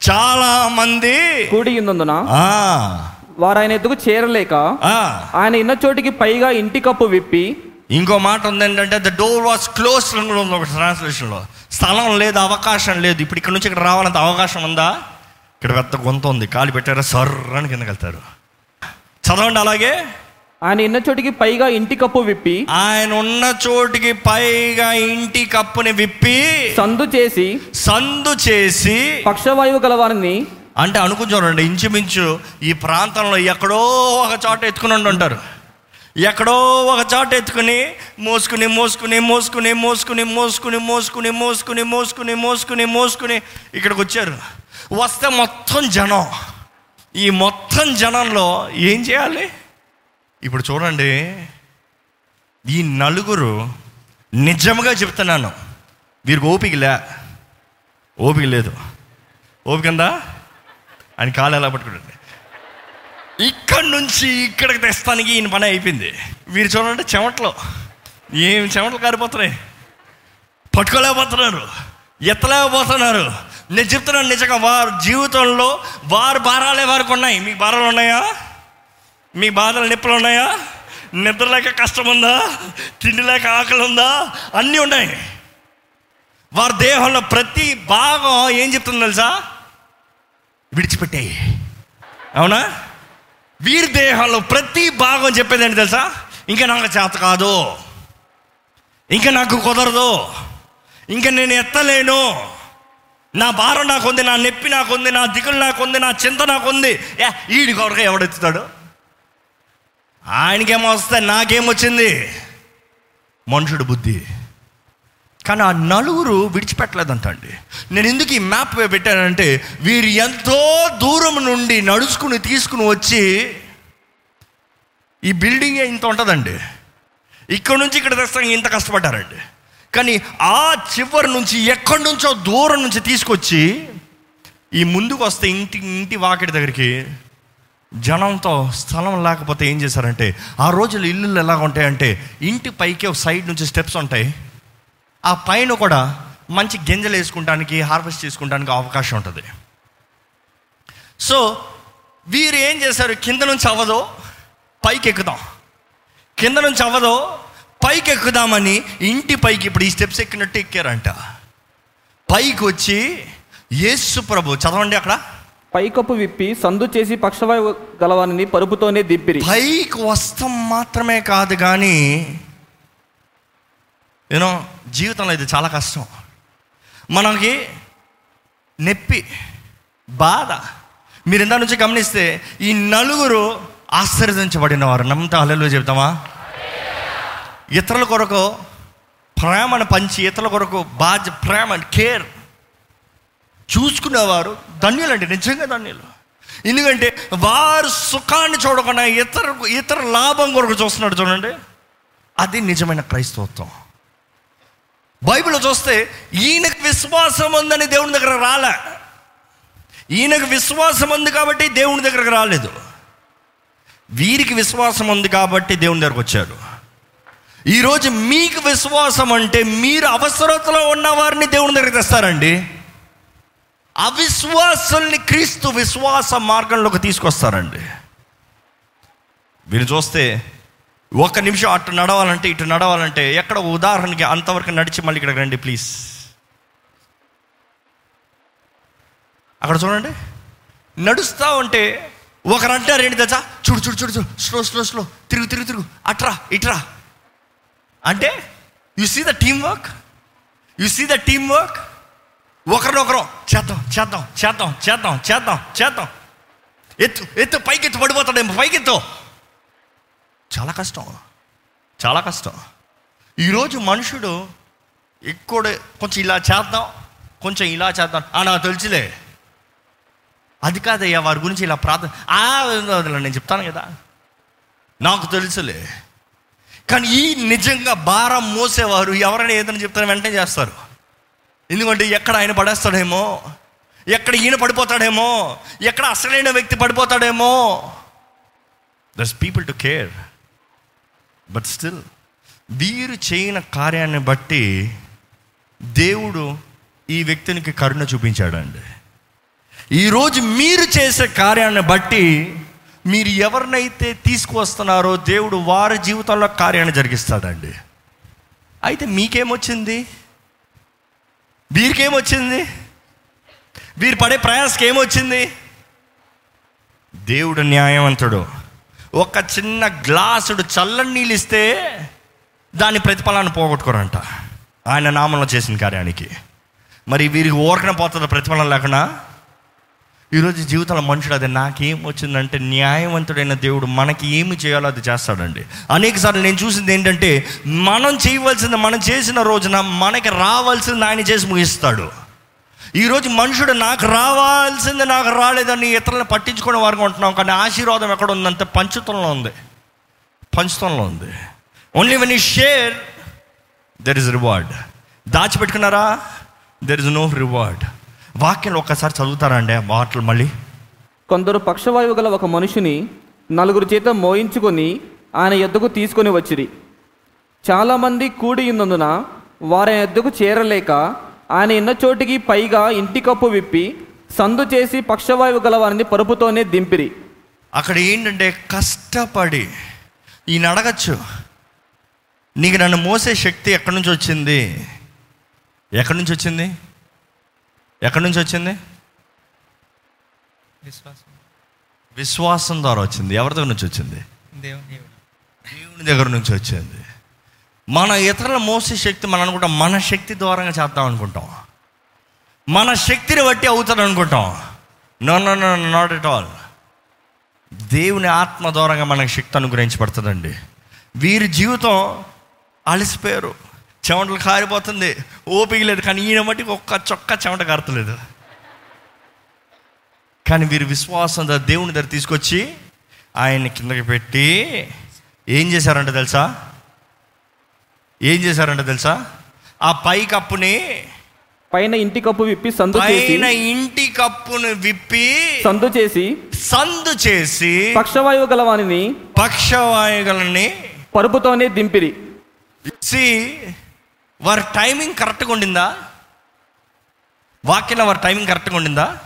చాలా మంది కూడి ఉన్నందున వారు ఆయన ఎద్దుకు చేరలేక ఆయన ఇన్న చోటికి పైగా ఇంటి కప్పు విప్పి ఇంకో మాట ఉంది ఏంటంటే ద డోర్ వాస్ క్లోజ్ ఉంది ఒక ట్రాన్స్లేషన్లో స్థలం లేదు అవకాశం లేదు. ఇప్పుడు ఇక్కడ నుంచి ఇక్కడ రావాలంత అవకాశం ఉందా? ఇక్కడ పెద్ద గొంత ఉంది. కాలు పెట్టారా? సర్రని కిందకి వెళ్తారు. చదవండి అలాగే. ఆయన ఇన్న చోటికి పైగా ఇంటి కప్పు విప్పి ఆయన ఉన్న చోటికి పైగా ఇంటి కప్పుని విప్పి సందు చేసి సందు చేసి పక్షవాయువు గల వారిని అంటే అనుకుని చూడండి ఇంచుమించు ఈ ప్రాంతంలో ఎక్కడో ఒక చోట ఎత్తుకుని ఉంటారు ఎక్కడో ఒక చోట ఎత్తుకుని మోసుకుని మోసుకుని మోసుకుని మోసుకుని మోసుకుని మోసుకుని మోసుకుని మోసుకుని మోసుకుని మోసుకుని ఇక్కడికి వచ్చారు. వస్తే మొత్తం జనం. ఈ మొత్తం జనంలో ఏం చేయాలి? ఇప్పుడు చూడండి. ఈ నలుగురు నిజంగా చెప్తున్నాను. వీరికి ఓపిక లే. ఓపిక లేదు. ఓపిక ఉందా? ఆయన కాలు ఎలా పట్టుకుంటుంది ఇక్కడి నుంచి ఇక్కడికి తెస్తానికి ఈయన పని అయిపోయింది. వీరు చూడండి చెమటలు. ఏం చెమటలు కారిపోతున్నాయి? పట్టుకోలేకపోతున్నారు. ఎత్తలేకపోతున్నారు. నేను చెప్తున్నాను నిజంగా వారు జీవితంలో వారు భారాలే వారికి ఉన్నాయి. మీకు భారాలు ఉన్నాయా? మీ బాధలు నొప్పులు ఉన్నాయా? నిద్ర లేక కష్టం ఉందా? తిండి లేక ఆకలి ఉందా? అన్నీ ఉన్నాయి. వారి దేహంలో ప్రతి భాగం ఏం చెప్తుంది తెలుసా? విడిచిపెట్టాయి. అవునా? వీరి దేహంలో ప్రతి భాగం చెప్పేది ఏంటి తెలుసా? ఇంకా నాకు చేత కాదు. ఇంకా నాకు కుదరదు. ఇంకా నేను ఎత్తలేను. నా భారం నాకుంది నా నొప్పి నాకుంది నా దిగులు నాకుంది నా చింత నాకుంది ఏ ఈడి కొరకు ఎవడెత్తుతాడు ఆయనకేమో వస్తే నాకేమొచ్చింది? మనుషుడు బుద్ధి. కానీ ఆ నలుగురు విడిచిపెట్టలేదంట అండి నేను ఎందుకు ఈ మ్యాప్ పెట్టానంటే వీరు ఎంతో దూరం నుండి నడుచుకుని తీసుకుని వచ్చి ఈ బిల్డింగ్ ఇంత ఉంటుందండి. ఇక్కడ నుంచి ఇక్కడ తెస్తాం ఇంత కష్టపడ్డారండి. కానీ ఆ చివరి నుంచి ఎక్కడి నుంచో దూరం నుంచి తీసుకొచ్చి ఈ ముందుకు వస్తే ఇంటి ఇంటి వాకిటి దగ్గరికి జనంతో స్థలం లేకపోతే ఏం చేశారంటే ఆ రోజులు ఇల్లులు ఎలా ఉంటాయంటే ఇంటి పైకి ఒక సైడ్ నుంచి స్టెప్స్ ఉంటాయి. ఆ పైన కూడా మంచి గింజలు వేసుకుంటానికి హార్వెస్ట్ చేసుకుంటానికి అవకాశం ఉంటుంది. సో వీరు ఏం చేశారు? కింద నుంచి అవ్వదో పైకి ఎక్కుదాం కింద నుంచి అవ్వదో పైకి ఎక్కుదామని ఇంటి పైకి ఇప్పుడు ఈ స్టెప్స్ ఎక్కినట్టు ఎక్కారంట. పైకి వచ్చి యేసు ప్రభు చదవండి అక్కడ. పైకప్పు విప్పి సందు చేసి పక్షవాయు గలవాని పరుపుతోనే దిప్పిరి పైకి వస్తాం మాత్రమే కాదు కానీ యూనో జీవితంలో ఇది చాలా కష్టం. మనకి నొప్పి బాధ. మీరు ఇందా నుంచి గమనిస్తే ఈ నలుగురు ఆశ్చర్యించబడిన వారు నమ్ముతా అల్లెలు చెప్తామా? ఇతరుల కొరకు ప్రేమను పంచి ఇతరుల కొరకు బాధ్య ప్రేమ కేర్ చూసుకునేవారు ధన్యులండి నిజంగా ధన్యులు. ఎందుకంటే వారు సుఖాన్ని చూడకుండా ఇతర ఇతర లాభం కొరకు చూస్తున్నాడు చూడండి. అది నిజమైన క్రైస్తవత్వం. బైబిల్ చూస్తే ఈయనకు విశ్వాసం ఉందని దేవుని దగ్గర రాలే. ఈయనకు విశ్వాసం ఉంది కాబట్టి దేవుని దగ్గరకు రాలేదు. వీరికి విశ్వాసం ఉంది కాబట్టి దేవుని దగ్గరకు వచ్చారు ఈరోజు మీకు విశ్వాసం అంటే మీరు అవసరతలో ఉన్న వారిని దేవుని దగ్గరికి తెస్తారండి. అవిశ్వాసుల్ని క్రీస్తు విశ్వాస మార్గంలోకి తీసుకొస్తారండి. వీరు చూస్తే ఒక నిమిషం అటు నడవాలంటే ఇటు నడవాలంటే ఎక్కడ ఉదాహరణకి అంతవరకు నడిచి మళ్ళీ ఇక్కడికి రండి ప్లీజ్. అక్కడ చూడండి. నడుస్తూ ఉంటే ఒకరు అంటారు ఏంటి తెచ్చా చూడు చూడు చూడు చూడు. స్లో స్లో స్లో తిరుగు తిరుగు తిరుగు. అట్రా ఇట్రా. అంటే you see the team work you see the team work ఒకరినొకరు చేద్దాం చేద్దాం చేద్దాం చేద్దాం చేద్దాం చేద్దాం. ఎత్తు ఎత్తు పైకి ఎత్తు పడిపోతాడేమో పైకి ఎత్తు చాలా కష్టం. చాలా కష్టం. ఈరోజు మనుషుడు ఎక్కువ కొంచెం ఇలా చేద్దాం కొంచెం ఇలా చేద్దాం. ఆ నాకు తెలుసులే. అది కాదయ్యా వారి గురించి ఇలా ప్రార్థన. నేను చెప్తాను కదా. నాకు తెలుసులే. కానీ ఈ నిజంగా భారం మోసేవారు ఎవరైనా ఏదైనా చెప్తారో వెంటనే చేస్తారు. ఎందుకంటే ఎక్కడ ఆయన పడేస్తాడేమో ఎక్కడ ఈయన పడిపోతాడేమో ఎక్కడ అసలైన వ్యక్తి పడిపోతాడేమో. These people to care but still వీరు చేయని కార్యాన్ని బట్టి దేవుడు ఈ వ్యక్తినికి కరుణ చూపించాడండి. ఈరోజు మీరు చేసే కార్యాన్ని బట్టి మీరు ఎవరినైతే తీసుకువస్తున్నారో దేవుడు వారి జీవితంలో కార్యాన్ని జరిగిస్తాడండి. అయితే మీకేమొచ్చింది? వీరికేమొచ్చింది? వీరు పడే ప్రయాసకి ఏమొచ్చింది దేవుడు న్యాయవంతుడు. ఒక చిన్న గ్లాసుడు చల్లని నీళ్ళు ఇస్తే దాని ప్రతిఫలాన్ని పోగొట్టుకోరంట. ఆయన నామంలో చేసిన కార్యానికి. మరి వీరికి ఓరకన పోతుందో ప్రతిఫలం లేకుండా? ఈరోజు జీవితంలో మనుషుడు అది నాకేం వచ్చిందంటే న్యాయవంతుడైన దేవుడు మనకి ఏమి చేయాలో అది చేస్తాడండి. అనేక సార్లు నేను చూసింది ఏంటంటే మనం చేయవలసింది మనం చేసిన రోజున మనకి రావాల్సింది ఆయన చేసి ముగిస్తాడు. ఈరోజు మనుషుడు నాకు రావాల్సింది నాకు రాలేదని ఇతరులను పట్టించుకునే వారికి ఉంటున్నాం కానీ ఆశీర్వాదం ఎక్కడ ఉందంటే పంచుతంలో ఉంది. పంచుతంలో ఉంది. Only when you share there is reward దాచిపెట్టుకున్నారా? There is no reward వాక్యం ఒక్కసారి చదువుతారా అండి ఆ మాటలు మళ్ళీ? కొందరు పక్షవాయువు గల ఒక మనిషిని నలుగురు చేత మోయించుకొని ఆయన ఎద్దుకు తీసుకొని వచ్చిరి. చాలామంది కూడి ఉన్నందున వారి ఎద్దుకు చేరలేక ఆయన ఎన్న చోటికి పైగా ఇంటి కప్పు విప్పి సందు చేసి పక్షవాయువు గల వారిని పరుపుతోనే దింపిరి. అక్కడ ఏంటంటే కష్టపడి ఈయన అడగచ్చు నీకు నన్ను మోసే శక్తి ఎక్కడి నుంచి వచ్చింది? ఎక్కడి నుంచి వచ్చింది? ఎక్కడి నుంచి వచ్చింది? విశ్వాసం విశ్వాసం ద్వారా వచ్చింది. ఎవరి దగ్గర నుంచి వచ్చింది? దేవుని దగ్గర నుంచి వచ్చింది. మన ఇతరుల మోసే శక్తి మనం అనుకుంటాం మన శక్తి ద్వారంగా చేద్దాం అనుకుంటాం. మన శక్తిని బట్టి అవుతాడు అనుకుంటాం. No no no not at all దేవుని ఆత్మ ద్వారంగా మనకు శక్తి అనుగ్రహించబడుతుందండి. వీరి జీవితం అలసిపోయారు. చెమటలు కారిపోతుంది. ఓపిక లేదు కానీ ఈయన మట్టికి ఒక్క చొక్క చెమట కారతలేదు. కానీ వీరి విశ్వాసం దేవుని దగ్గర తీసుకొచ్చి ఆయన కిందకి పెట్టి ఏం చేశారంటే తెలుసా? ఏం చేశారంట తెలుసా? ఆ పై కప్పుని పైన ఇంటి కప్పు విప్పి సందు పైన ఇంటి కప్పును విప్పి సందు చేసి సందు చేసి పక్షవాయువు గల వారిని పక్షవాయుగలని పరుపుతోనే దింపిరి. సి వారి టైమింగ్ కరెక్ట్గా ఉండిందా? వాక్యంలో వారి టైమింగ్ కరెక్ట్గా ఉండిందా?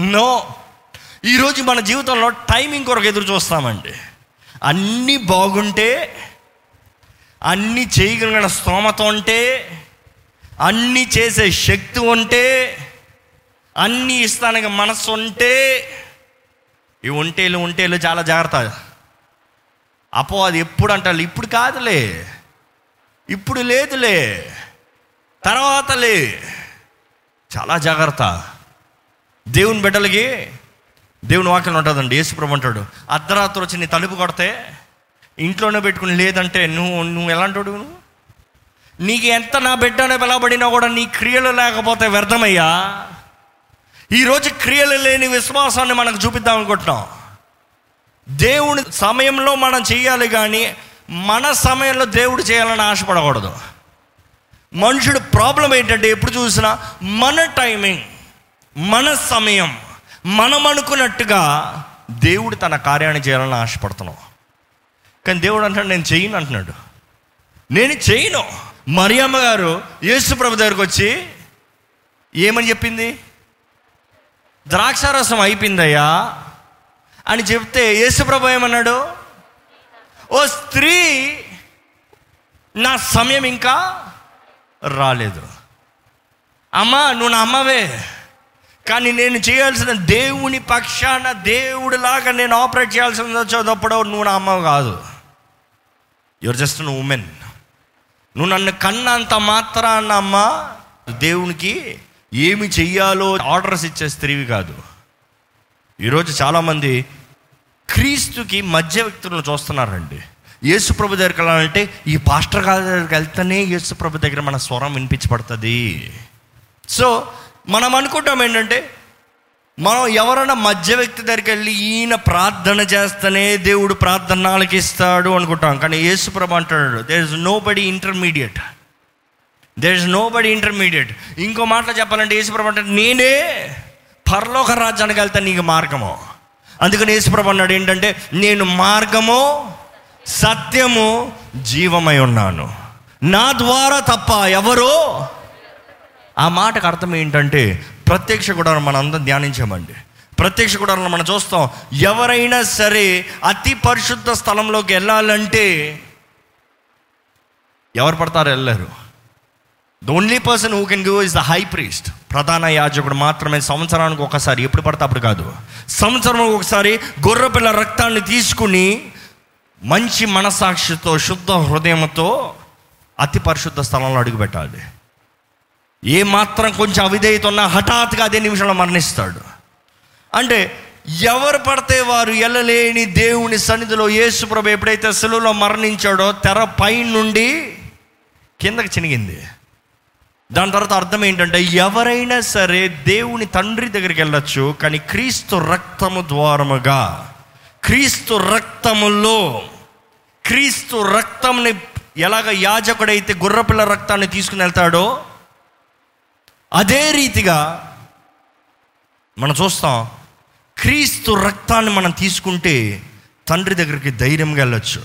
నో. ఈరోజు మన జీవితంలో టైమింగ్ కొరకు ఎదురు చూస్తామండి. అన్నీ బాగుంటే అన్నీ చేయగలిగిన స్తోమత ఉంటే అన్నీ చేసే శక్తి ఉంటే అన్నీ ఇస్తానికి మనస్సు ఉంటే ఈ ఉంటేలు ఒంటేలు చాలా జాగ్రత్త. అపో అది ఎప్పుడు అంటారు? ఇప్పుడు కాదులే. ఇప్పుడు లేదులే. తర్వాతలే చాలా జాగ్రత్త. దేవుని బిడ్డలకి దేవుని వాక్యం ఉంటుందండి. యేసుప్రభు అంటాడు అర్ధరాత్రి వచ్చి నీ తలుపు కొడితే ఇంట్లోనే పెట్టుకుని లేదంటే నువ్వు నువ్వు ఎలాంటి నువ్వు నీకు ఎంత నా బిడ్డనే పిలవబడినా కూడా నీ క్రియలు లేకపోతే వ్యర్థమయ్యా? ఈరోజు క్రియలు లేని విశ్వాసాన్ని మనకు చూపిద్దాం అనుకుంటున్నాం. దేవుని సమయంలో మనం చేయాలి కానీ మన సమయంలో దేవుడు చేయాలని ఆశపడకూడదు. మనుషుడు ప్రాబ్లం ఏంటంటే ఎప్పుడు చూసినా మన టైమింగ్ మన సమయం మనం అనుకున్నట్టుగా దేవుడు తన కార్యాన్ని చేయాలని ఆశపడుతున్నాం. కానీ దేవుడు అంటాడు నేను చేయను అంటున్నాడు. నేను చేయను. మరియమ్మ గారు యేసు ప్రభు దగ్గరకు వచ్చి ఏమని చెప్పింది? ద్రాక్షారసం అయిపోయిందయ్యా అని చెప్తే యేసుప్రభు ఏమన్నాడు? ఓ స్త్రీ నా సమయం ఇంకా రాలేదు. అమ్మా నువ్వు నా అమ్మవే. కానీ నేను చేయాల్సిన దేవుని పక్షాన దేవుడిలాగా నేను ఆపరేట్ చేయాల్సిన వచ్చేటప్పుడు నువ్వు నా అమ్మవు కాదు. యువర్ జస్ట్ అన్ ఉమెన్ నువ్వు నన్ను కన్నంత మాత్రాన్న అమ్మ దేవునికి ఏమి చెయ్యాలో ఆర్డర్స్ ఇచ్చే స్త్రీవి కాదు. ఈరోజు చాలామంది క్రీస్తుకి మధ్య వ్యక్తులను చూస్తున్నారండి. యేసుప్రభు దగ్గరికి వెళ్ళాలంటే ఈ పాస్టర్ గారి దగ్గరికి వెళ్తేనే యేసుప్రభు దగ్గర మన స్వరం వినిపించబడుతుంది. సో మనం అనుకుంటాం ఏంటంటే మనం ఎవరైనా మధ్య వ్యక్తి దగ్గరికి వెళ్ళి ఈయన ప్రార్థన చేస్తేనే దేవుడు ప్రార్థన ఆలకిస్తాడు అనుకుంటాం. కానీ యేసుప్రభ అంటాడు there is nobody intermediate there is nobody intermediate ఇంకో మాటలో చెప్పాలంటే యేసుప్రభ అంటే నేనే పరలోక రాజ్యానికి వెళ్తా నీకు మార్గము. అందుకని యేసుప్రభ అన్నాడు ఏంటంటే నేను మార్గము సత్యము జీవమై ఉన్నాను. నా ద్వారా తప్ప ఎవరో ఆ మాటకు అర్థం ఏంటంటే ప్రత్యక్ష గుడారం మనం అందరం ధ్యానించామండి. ప్రత్యక్ష గుడారంలో మనం చూస్తాం ఎవరైనా సరే అతి పరిశుద్ధ స్థలంలోకి వెళ్ళాలంటే ఎవరు పడతారు? వెళ్ళారు the only person who can go is the high priest ప్రధాన యాజకుడు మాత్రమే సంవత్సరానికి ఒకసారి ఎప్పుడు పడితే? అప్పుడు కాదు. సంవత్సరం ఒకసారి గొర్రెపిల్ల రక్తాన్ని తీసుకుని మంచి మనసాక్షితో శుద్ధ హృదయంతో అతి పరిశుద్ధ స్థలంలో అడుగుపెట్టాలి. ఏ మాత్రం కొంచెం అవిధేయత ఉన్నా హఠాత్తుగా అదే నిమిషంలో మరణిస్తాడు. అంటే ఎవరు పడితే వారు ఎల్లలేని దేవుని సన్నిధిలో యేసుప్రభు ఎప్పుడైతే సెలవులో మరణించాడో తెర పై నుండి కిందకి చినిగింది. దాని తర్వాత అర్థం ఏంటంటే ఎవరైనా సరే దేవుని తండ్రి దగ్గరికి వెళ్ళొచ్చు కానీ క్రీస్తు రక్తము ద్వారముగా క్రీస్తు రక్తములో క్రీస్తు రక్తంని ఎలాగ యాజకుడైతే గుర్రపిల్ల రక్తాన్ని తీసుకుని వెళ్తాడో అదే రీతిగా మనం చూస్తాం క్రీస్తు రక్తాన్ని మనం తీసుకుంటే తండ్రి దగ్గరికి ధైర్యంగా వెళ్ళొచ్చు.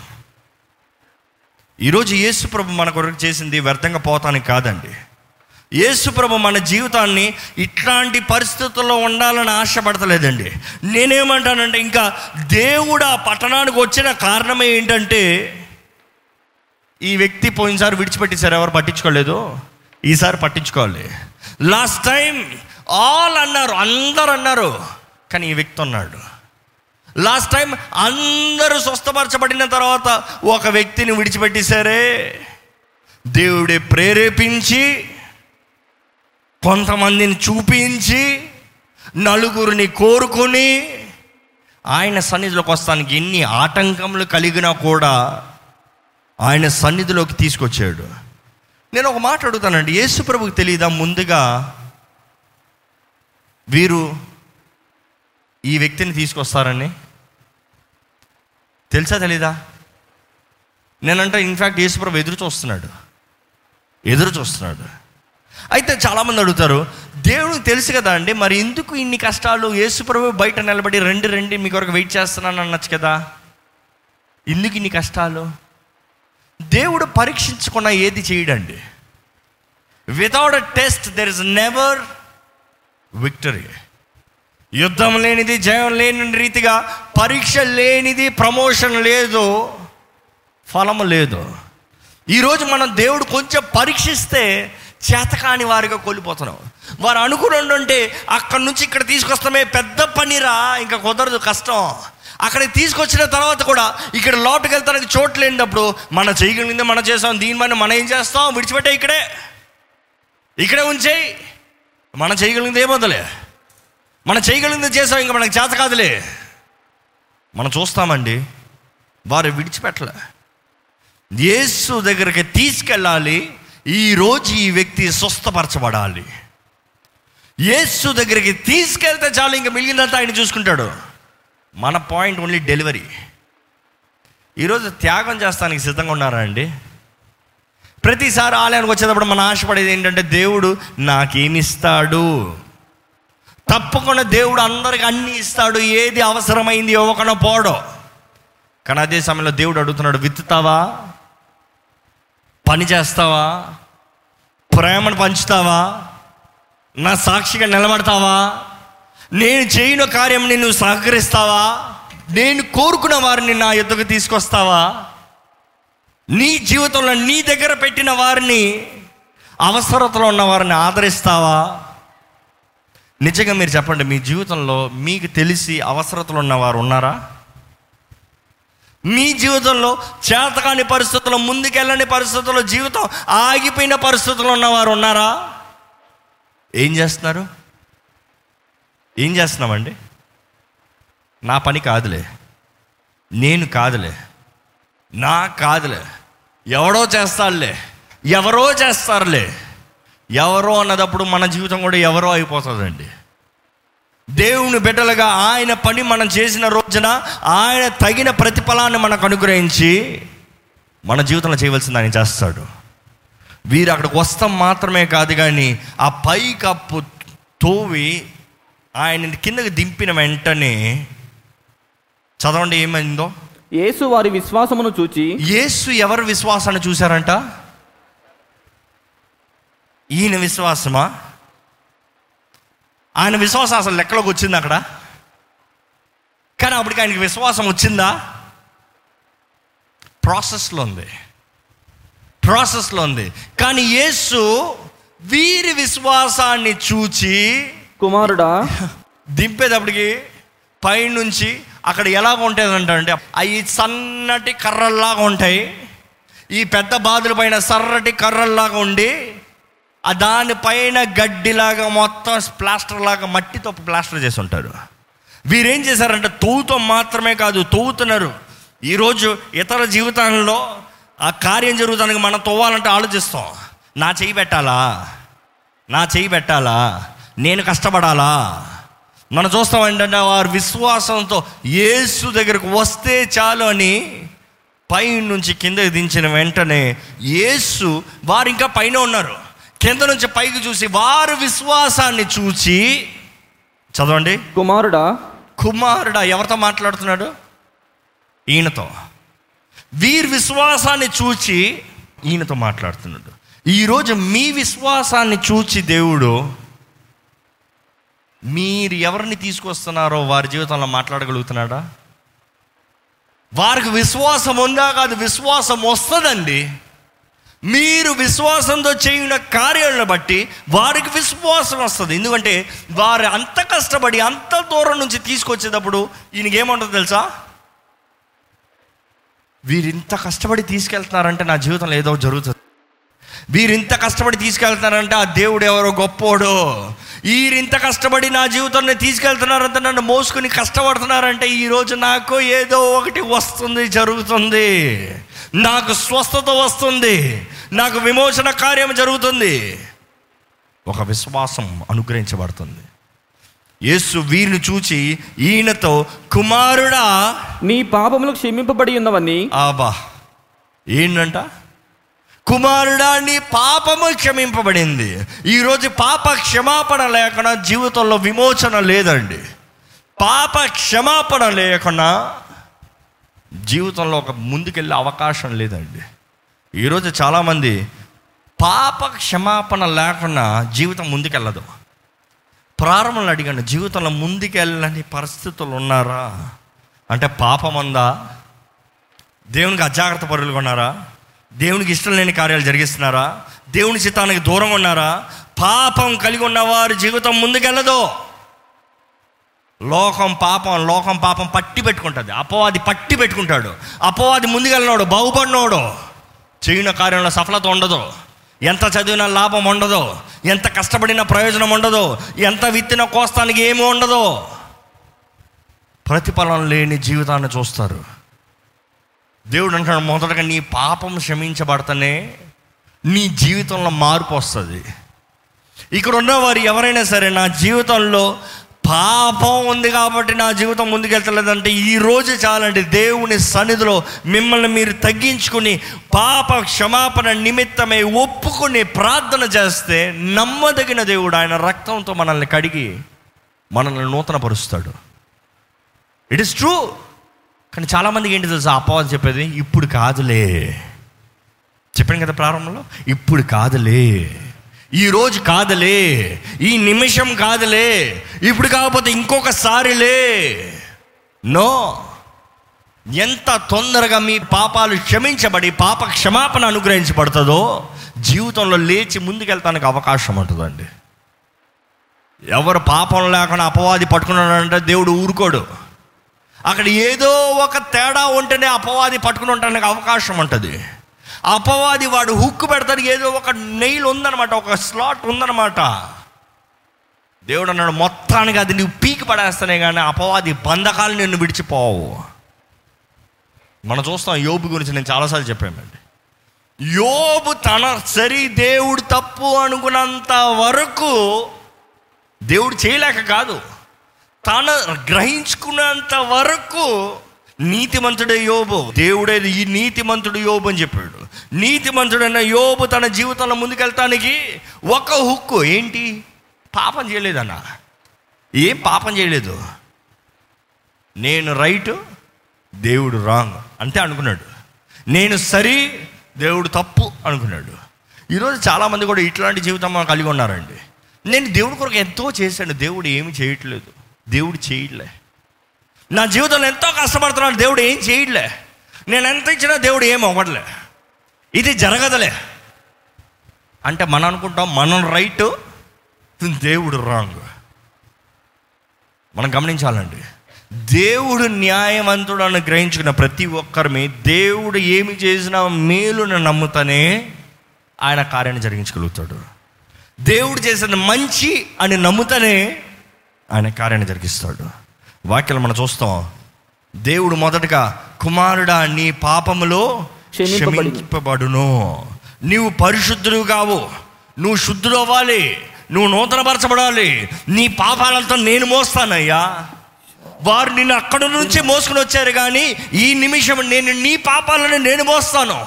ఈరోజు యేసుప్రభు మన కొరకు చేసింది వ్యర్థంగా పోతానికి కాదండి. యేసుప్రభు మన జీవితాన్ని ఇట్లాంటి పరిస్థితుల్లో ఉండాలని ఆశపడతలేదండి. నేనేమంటానంటే ఇంకా దేవుడు ఆ పట్టణానికి వచ్చిన కారణం ఏంటంటే ఈ వ్యక్తి పోయినసారి విడిచిపెట్టేశారు ఎవరు పట్టించుకోలేదు? ఈసారి పట్టించుకోవాలి. లాస్ట్ టైం ఆల్ అన్నారు అందరు అన్నారు కానీ ఈ వ్యక్తి ఉన్నాడు. లాస్ట్ టైం అందరూ స్వస్థపరచబడిన తర్వాత ఒక వ్యక్తిని విడిచిపెట్టేశారే. దేవుడే ప్రేరేపించి కొంతమందిని చూపించి నలుగురిని కోరుకొని ఆయన సన్నిధిలోకి వస్తానికి ఎన్ని ఆటంకములు కలిగినా కూడా ఆయన సన్నిధిలోకి తీసుకొచ్చాడు. నేను ఒక మాట అడుగుతానండి. యేసు ప్రభుకి తెలియదా ముందుగా వీరు ఈ వ్యక్తిని తీసుకొస్తారని? తెలుసా తెలీదా? నేనంటే ఇన్ఫ్యాక్ట్ యేసుప్రభు ఎదురు చూస్తున్నాడు. ఎదురు చూస్తున్నాడు. అయితే చాలామంది అడుగుతారు దేవుడికి తెలుసు కదా అండి మరి ఎందుకు ఇన్ని కష్టాలు యేసుప్రభు బయట నిలబడి రెండు రెండు మీ కొరకు వెయిట్ చేస్తున్నాను అనొచ్చు కదా? ఎందుకు ఇన్ని కష్టాలు? దేవుడు పరీక్షించకుండా ఏది చేయడండి? Without a test there is never victory యుద్ధం లేనిది జయం లేని రీతిగా పరీక్ష లేనిది ప్రమోషన్ లేదు ఫలము లేదు. ఈరోజు మనం దేవుడు కొంచెం పరీక్షిస్తే చేతకాని వారిగా కోల్పోతున్నాం. వారు అనుకుని ఉంటే అక్కడి నుంచి ఇక్కడ తీసుకొస్తామే పెద్ద పనిరా ఇంకా కుదరదు కష్టం. అక్కడికి తీసుకొచ్చిన తర్వాత కూడా ఇక్కడ లోటుకి వెళ్తానికి చోటు లేనప్పుడు మన చేయగలిగింది మనం చేస్తాం దీని మనం ఏం చేస్తాం? విడిచిపెట్టే ఇక్కడే. ఇక్కడే ఉంచేయి మనం చేయగలిగింది ఏమొదలే మనం చేయగలిగింది చేసాం ఇంకా మనకు చేత కాదులే. మనం చూస్తామండి వారు విడిచిపెట్టలే. యేసు దగ్గరికి తీసుకెళ్ళాలి ఈరోజు ఈ వ్యక్తి స్వస్థపరచబడాలి. యేసు దగ్గరికి తీసుకెళ్తే చాలు ఇంకా మిగిలినంతా ఆయన చూసుకుంటాడు. మన పాయింట్ ఓన్లీ డెలివరీ ఈరోజు త్యాగం చేస్తానికి సిద్ధంగా ఉన్నారా అండి? ప్రతిసారి ఆలయానికి వచ్చేటప్పుడు మన ఆశపడేది ఏంటంటే దేవుడు నాకేమిస్తాడు? తప్పకుండా దేవుడు అందరికి అన్ని ఇస్తాడు. ఏది అవసరమైంది ఇవ్వకుండా పోడో. కానీ అదే సమయంలో దేవుడు అడుగుతున్నాడు విత్తుతావా? పని చేస్తావా? ప్రేమను పంచుతావా? నా సాక్షిగా నిలబడతావా? నేను చేయని కార్యం నిన్ను సహకరిస్తావా? నేను కోరుకున్న వారిని నా యుద్ధకు తీసుకొస్తావా? నీ జీవితంలో నీ దగ్గర పెట్టిన వారిని అవసరతలో ఉన్న వారిని ఆదరిస్తావా? నిజంగా మీరు చెప్పండి మీ జీవితంలో మీకు తెలిసి అవసరతలు ఉన్నవారు ఉన్నారా? మీ జీవితంలో చేతకాని పరిస్థితుల్లో ముందుకెళ్ళని పరిస్థితుల్లో జీవితం ఆగిపోయిన పరిస్థితుల్లో ఉన్నవారు ఉన్నారా? ఏం చేస్తున్నారు? ఏం చేస్తున్నామండి? నా పని కాదులే. నేను కాదులే. నా కాదులే. ఎవడో చేస్తాడులే. ఎవరో చేస్తారులే. ఎవరో అన్నదప్పుడు మన జీవితం కూడా ఎవరో అయిపోతుందండి. దేవుని బిడ్డలుగా ఆయన పని మనం చేసిన రోజున ఆయన తగిన ప్రతిఫలాన్ని మనకు అనుగ్రహించి మన జీవితంలో చేయవలసింది ఆయన చేస్తాడు. వీరు అక్కడికి వస్తాం మాత్రమే కాదు కానీ ఆ పై కప్పు తోవి ఆయన కిందకి దింపిన వెంటనే చదవండి ఏమైందో? యేసు వారి విశ్వాసమును చూచి యేసు ఎవరి విశ్వాసాన్ని చూశారంట? ఈయన విశ్వాసమా? ఆయన విశ్వాసం అసలు లెక్కలోకి వచ్చింది అక్కడ? కానీ అప్పటికి ఆయనకి విశ్వాసం వచ్చిందా? ప్రాసెస్లో ఉంది. ప్రాసెస్లో ఉంది. కానీ యేసు వీరి విశ్వాసాన్ని చూచి కుమారుడా. దింపేటప్పటికి పైనుంచి అక్కడ ఎలాగ ఉంటుంది అంటే అవి సన్నటి కర్రల్లాగా ఉంటాయి. ఈ పెద్ద బాధల పైన సర్రటి కర్రల్లాగా ఉండి ఆ దానిపైన గడ్డిలాగా మొత్తం ప్లాస్టర్ లాగా మట్టితో ప్లాస్టర్ చేసి ఉంటారు. వీరేం చేశారంటే తవ్వుతో మాత్రమే కాదు తవ్వుతున్నారు. ఈరోజు ఇతర జీవితాలలో ఆ కార్యం జరుగుతానికి మనం తవ్వాలంటే ఆలోచిస్తాం. నా చేయి పెట్టాలా? నా చేయి పెట్టాలా? నేను కష్టపడాలా? మనం చూస్తాం ఏంటంటే వారు విశ్వాసంతో యేసు దగ్గరకు వస్తే చాలు అని పై నుంచి కిందకి దించిన వెంటనే యేసు వారు ఇంకా పైన ఉన్నారు. కింద నుంచి పైకి చూసి వారు విశ్వాసాన్ని చూచి చదవండి. కుమారుడా. కుమారుడా ఎవరితో మాట్లాడుతున్నాడు? ఈయనతో. వీరి విశ్వాసాన్ని చూచి ఈయనతో మాట్లాడుతున్నాడు. ఈరోజు మీ విశ్వాసాన్ని చూచి దేవుడు మీరు ఎవరిని తీసుకొస్తున్నారో వారి జీవితంలో మాట్లాడగలుగుతున్నాడా? వారికి విశ్వాసం ఉందా కాదు విశ్వాసం వస్తుందండి. మీరు విశ్వాసంతో చేసిన కార్యాలను బట్టి వారికి విశ్వాసం వస్తుంది. ఎందుకంటే వారు అంత కష్టపడి అంత దూరం నుంచి తీసుకొచ్చేటప్పుడు ఈయనకి ఏమంటుంది తెలుసా? వీరింత కష్టపడి తీసుకెళ్తున్నారంటే నా జీవితంలో ఏదో జరుగుతుంది. వీరింత కష్టపడి తీసుకెళ్తున్నారంటే ఆ దేవుడు ఎవరో గొప్పోడో. వీరింత కష్టపడి నా జీవితాన్ని తీసుకెళ్తున్నారంటే నన్ను మోసుకుని కష్టపడుతున్నారంటే ఈరోజు నాకు ఏదో ఒకటి వస్తుంది జరుగుతుంది. నాకు స్వస్థత వస్తుంది. నాకు విమోచన కార్యం జరుగుతుంది. ఒక విశ్వాసం అనుగ్రహించబడుతుంది. యేసు వీరిని చూచి ఈయనతో కుమారుడా నీ పాపములు క్షమింపబడి ఉన్నవని ఆబా ఏంటంట? కుమారుడా నీ పాపము క్షమింపబడింది. ఈరోజు పాప క్షమాపణ లేకుండా జీవితంలో విమోచన లేదండి. పాప క్షమాపణ లేకుండా జీవితంలో ఒక ముందుకెళ్ళే అవకాశం లేదండి. ఈరోజు చాలామంది పాప క్షమాపణ లేకుండా జీవితం ముందుకెళ్ళదు. ప్రారంభంలో అడిగాను జీవితంలో ముందుకెళ్ళని పరిస్థితులు ఉన్నారా? అంటే పాపం ఉందా? దేవునికి అజాగ్రత్త పరులుగా దేవునికి ఇష్టం లేని కార్యాలు జరిగిస్తున్నారా? దేవుని చిత్తానికి దూరంగా ఉన్నారా? పాపం కలిగి ఉన్నవారి జీవితం ముందుకెళ్ళదు లోకం పాపం లోకం పాపం పట్టి పెట్టుకుంటుంది. అపవాది పట్టి పెట్టుకుంటాడు. అపవాది ముందుకెళ్ళినోడు బాగుపడినోడు. చేయన కార్యంలో సఫలత ఉండదు. ఎంత చదివినా లాభం ఉండదు. ఎంత కష్టపడినా ప్రయోజనం ఉండదు. ఎంత విత్తిన కోస్తానికి ఏమి ఉండదు. ప్రతిఫలం లేని జీవితాన్ని చూస్తారు. దేవుడు అంటాడు మొదటగా నీ పాపం క్షమించబడతనే నీ జీవితంలో మార్పు వస్తుంది. ఇక్కడ ఉన్నవారు ఎవరైనా సరే నా జీవితంలో పాపం ఉంది కాబట్టి నా జీవితం ముందుకెళ్తలేదంటే ఈ రోజు చాలండి దేవుని సన్నిధిలో మిమ్మల్ని మీరు తగ్గించుకుని పాప క్షమాపణ నిమిత్తమై ఒప్పుకుని ప్రార్థన చేస్తే నమ్మదగిన దేవుడు ఆయన రక్తంతో మనల్ని కడిగి మనల్ని నూతనపరుస్తాడు. ఇట్ ఇస్ ట్రూ కానీ చాలామందికి ఏంటి తెలుసు? అపవాదం చెప్పేది ఇప్పుడు కాదులే. చెప్పాను కదా ప్రారంభంలో? ఇప్పుడు కాదులే. ఈ రోజు కాదులే. ఈ నిమిషం కాదులే. ఇప్పుడు కాకపోతే ఇంకొకసారిలే నో. ఎంత తొందరగా మీ పాపాలు క్షమించబడి పాప క్షమాపణ అనుగ్రహించబడుతుందో జీవితంలో లేచి ముందుకెళ్తానికి అవకాశం ఉంటుందండి. ఎవరు పాపం లేకుండా అపవాది పట్టుకున్నాడంటే దేవుడు ఊరుకోడు. అక్కడ ఏదో ఒక తేడా ఉంటేనే అపవాది పట్టుకుని ఉండడానికి అవకాశం ఉంటుంది. అపవాది వాడు హుక్కు పెడతానికి ఏదో ఒక నెయిల్ ఉందన్నమాట ఒక స్లాట్ ఉందన్నమాట. దేవుడు అన్నాడు మొత్తానికి అది నువ్వు పీకి పడేస్తానే కానీ అపవాది బంధకాలు నిన్ను విడిచిపోవు. మనం చూస్తాం యోబు గురించి నేను చాలాసార్లు చెప్పామండి యోబు తన సరి దేవుడు తప్పు అనుకున్నంత వరకు దేవుడు చేయలేక కాదు. తన గ్రహించుకున్నంత వరకు నీతిమంతుడే యోబు. దేవుడే ఈ నీతిమంతుడు యోబు అని చెప్పాడు. నీతిమంతుడైన యోబు తన జీవితంలో ముందుకెళ్తానికి ఒక హుక్కు. ఏంటి? పాపం చేయలేదన్న. ఏం పాపం చేయలేదు. నేను రైట్ దేవుడు రాంగ్ అంతే అనుకున్నాడు. నేను సరి దేవుడు తప్పు అనుకున్నాడు. ఈరోజు చాలామంది కూడా ఇట్లాంటి జీవితం మనం కలిగి ఉన్నారండి. నేను దేవుడి కొరకు ఎంతో చేశాను. దేవుడు ఏమి చేయట్లేదు. దేవుడు చేయట్లే. నా జీవితంలో ఎంతో కష్టపడుతున్నాను దేవుడు ఏం చేయట్లే. నేను ఎంత ఇచ్చినా దేవుడు ఏం అవ్వడలే ఇది జరగదులే. అంటే మనం అనుకుంటాం మనం రైట్ దేవుడు రాంగ్. మనం గమనించాలండి. దేవుడు న్యాయవంతుడు అని గ్రహించుకున్న ప్రతి ఒక్కరిని దేవుడు ఏమి చేసినా మేలును నమ్ముతానే ఆయన కార్యాన్ని జరిగించగలుగుతాడు. దేవుడు చేసిన మంచి అని నమ్ముతానే ఆయన కార్యాన్ని జరిగిస్తాడు. వాక్యలు మనం చూస్తాం. దేవుడు మొదటగా కుమారుడా నీ పాపములో క్షమింపబడి. క్షమింపబడును. నీవు పరిశుద్ధుడు కావు. నువ్వు శుద్ధుడు అవ్వాలి. నువ్వు నూతనపరచబడాలి. నీ పాపాలతో నేను మోస్తానయ్యా. వారు నిన్ను అక్కడ నుంచి మోసుకుని వచ్చారు కానీ ఈ నిమిషం నేను నీ పాపాలను నేను మోస్తాను.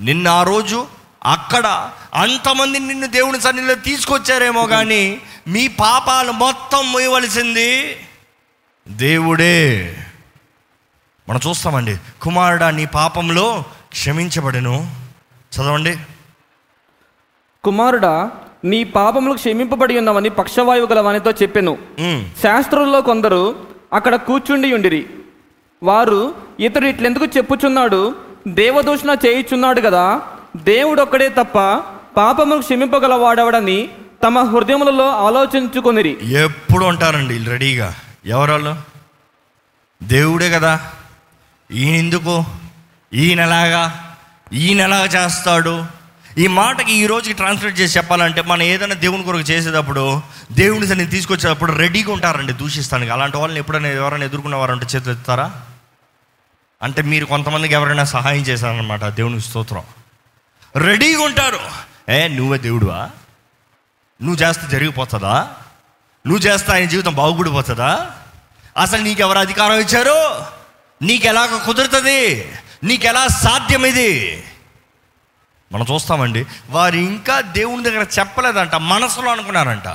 నిన్న ఆ రోజు అక్కడ అంతమంది నిన్ను దేవుని సన్నిధిలో తీసుకొచ్చారేమో కానీ మీ పాపాలు మొత్తం మోయవలసింది దేవుడే. మనం చూస్తామండి కుమారుడా నీ పాపంలో క్షమించబడెను. చదవండి. కుమారుడా నీ పాపములు క్షమింపబడి ఉన్నవని పక్షవాయువు గల వానితో చెప్పెను. ఉమ్, శాస్త్రుల్లో కొందరు అక్కడ కూర్చుండి ఉండిరి. వారు ఇతడు ఇట్లెందుకు చెప్పుచున్నాడు? దేవదూషణ చేయుచున్నాడు కదా? దేవుడు ఒక్కడే తప్ప పాపములు క్షమింపగలవాడవడని తమ హృదయములలో ఆలోచించుకొనిరి. ఎప్పుడు ఉంటారండి వీళ్ళు రెడీగా? ఎవరాళ్ళు? దేవుడే కదా. ఈయన ఎందుకు ఈయన ఎలాగా ఈయన ఎలాగా చేస్తాడు? ఈ మాటకి ఈ రోజుకి ట్రాన్స్లేట్ చేసి చెప్పాలంటే మనం ఏదైనా దేవుని కొరకు చేసేటప్పుడు దేవుని సన్ని తీసుకొచ్చేటప్పుడు రెడీగా ఉంటారండి దూషిస్తానికి. అలాంటి వాళ్ళని ఎప్పుడైనా ఎవరైనా ఎదుర్కొన్నవారంటే చేతులు ఎత్తారా అంటే మీరు కొంతమందికి ఎవరైనా సహాయం చేశారనమాట దేవునికి స్తోత్రం. రెడీగా ఉంటారు. ఏ నువ్వే దేవుడువా? నువ్వు చేస్తే జరిగిపోతుందా? నువ్వు చేస్తే ఆయన జీవితం బాగుపడిపోతుందా? అసలు నీకు ఎవరు అధికారం ఇచ్చారు? నీకు ఎలాగ కుదురుతుంది? నీకు ఎలా సాధ్యం ఇది మనం చూస్తామండి. వారు ఇంకా దేవుని దగ్గర చెప్పలేదంట మనసులో అనుకున్నారంట.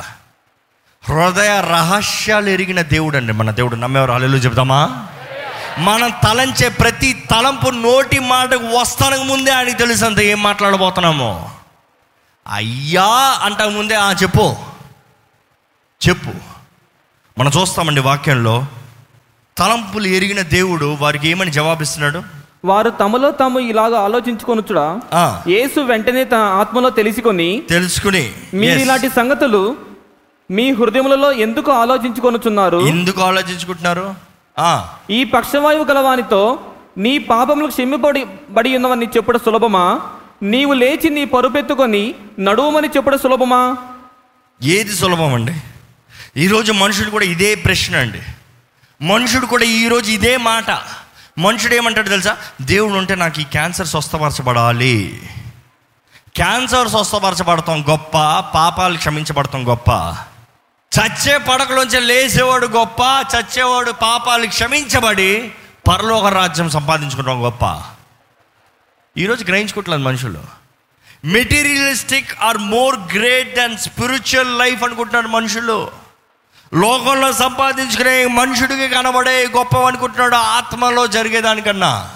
హృదయ రహస్యాలు ఎరిగిన దేవుడు అండి మన దేవుడు. నమ్మేవారు. అల్లెలు చెబుతామా మనం తలంచే ప్రతి తలంపు నోటి మాటకు వస్తానికి ముందే ఆయనకి తెలుసు అంత ఏం మాట్లాడబోతున్నామో. అయ్యా అంట ముందే ఆ చెప్పు. చెప్పు. మనం చూస్తామండి వాక్యంలో తలంపులు ఎరిగిన దేవుడు వారికి ఏమని జవాబిస్తున్నాడు? వారు తమలో తాము ఇలాగ ఆలోచించుకొనుచుడా యేసు వెంటనే తన ఆత్మలో తెలిసికొని తెలుసుకుని మీరు. ఇలాంటి సంగతులు మీ హృదయములలో ఎందుకు ఆలోచించుకొనుచున్నారు ఎందుకు ఆలోచించుకుంటున్నారు? ఈ పక్షవాయువు గలవానితో నీ పాపములు క్షమింపబడి బడి ఉన్నవని చెప్పుడు సులభమా? నీవు లేచి నీ పరుపెత్తుకొని నడువమని చెప్పుడు సులభమా? ఏది సులభం అండి ఈరోజు మనుషుడు కూడా ఇదే ప్రశ్న అండి. మనుషుడు కూడా ఈరోజు ఇదే మాట. మనుషుడు ఏమంటాడు తెలుసా? దేవుడు ఉంటే నాకు ఈ క్యాన్సర్ స్వస్థపరచబడాలి. క్యాన్సర్ స్వస్థపరచబడతాం గొప్ప పాపాలు క్షమించబడతాం గొప్ప. చచ్చే పడకలోంచి లేచేవాడు గొప్ప చచ్చేవాడు పాపాలు క్షమించబడి పరలోక రాజ్యం సంపాదించుకుంటాం గొప్ప. ఈరోజు గ్రహించుకోవట్లేదు మనుషులు. Materialistic are more great than spiritual life అనుకుంటున్నారు మనుషులు. లోకంలో సంపాదించుకునే మనుషుడికి కనబడే గొప్ప అనుకుంటున్నాడు ఆత్మలో జరిగేదానికన్నా.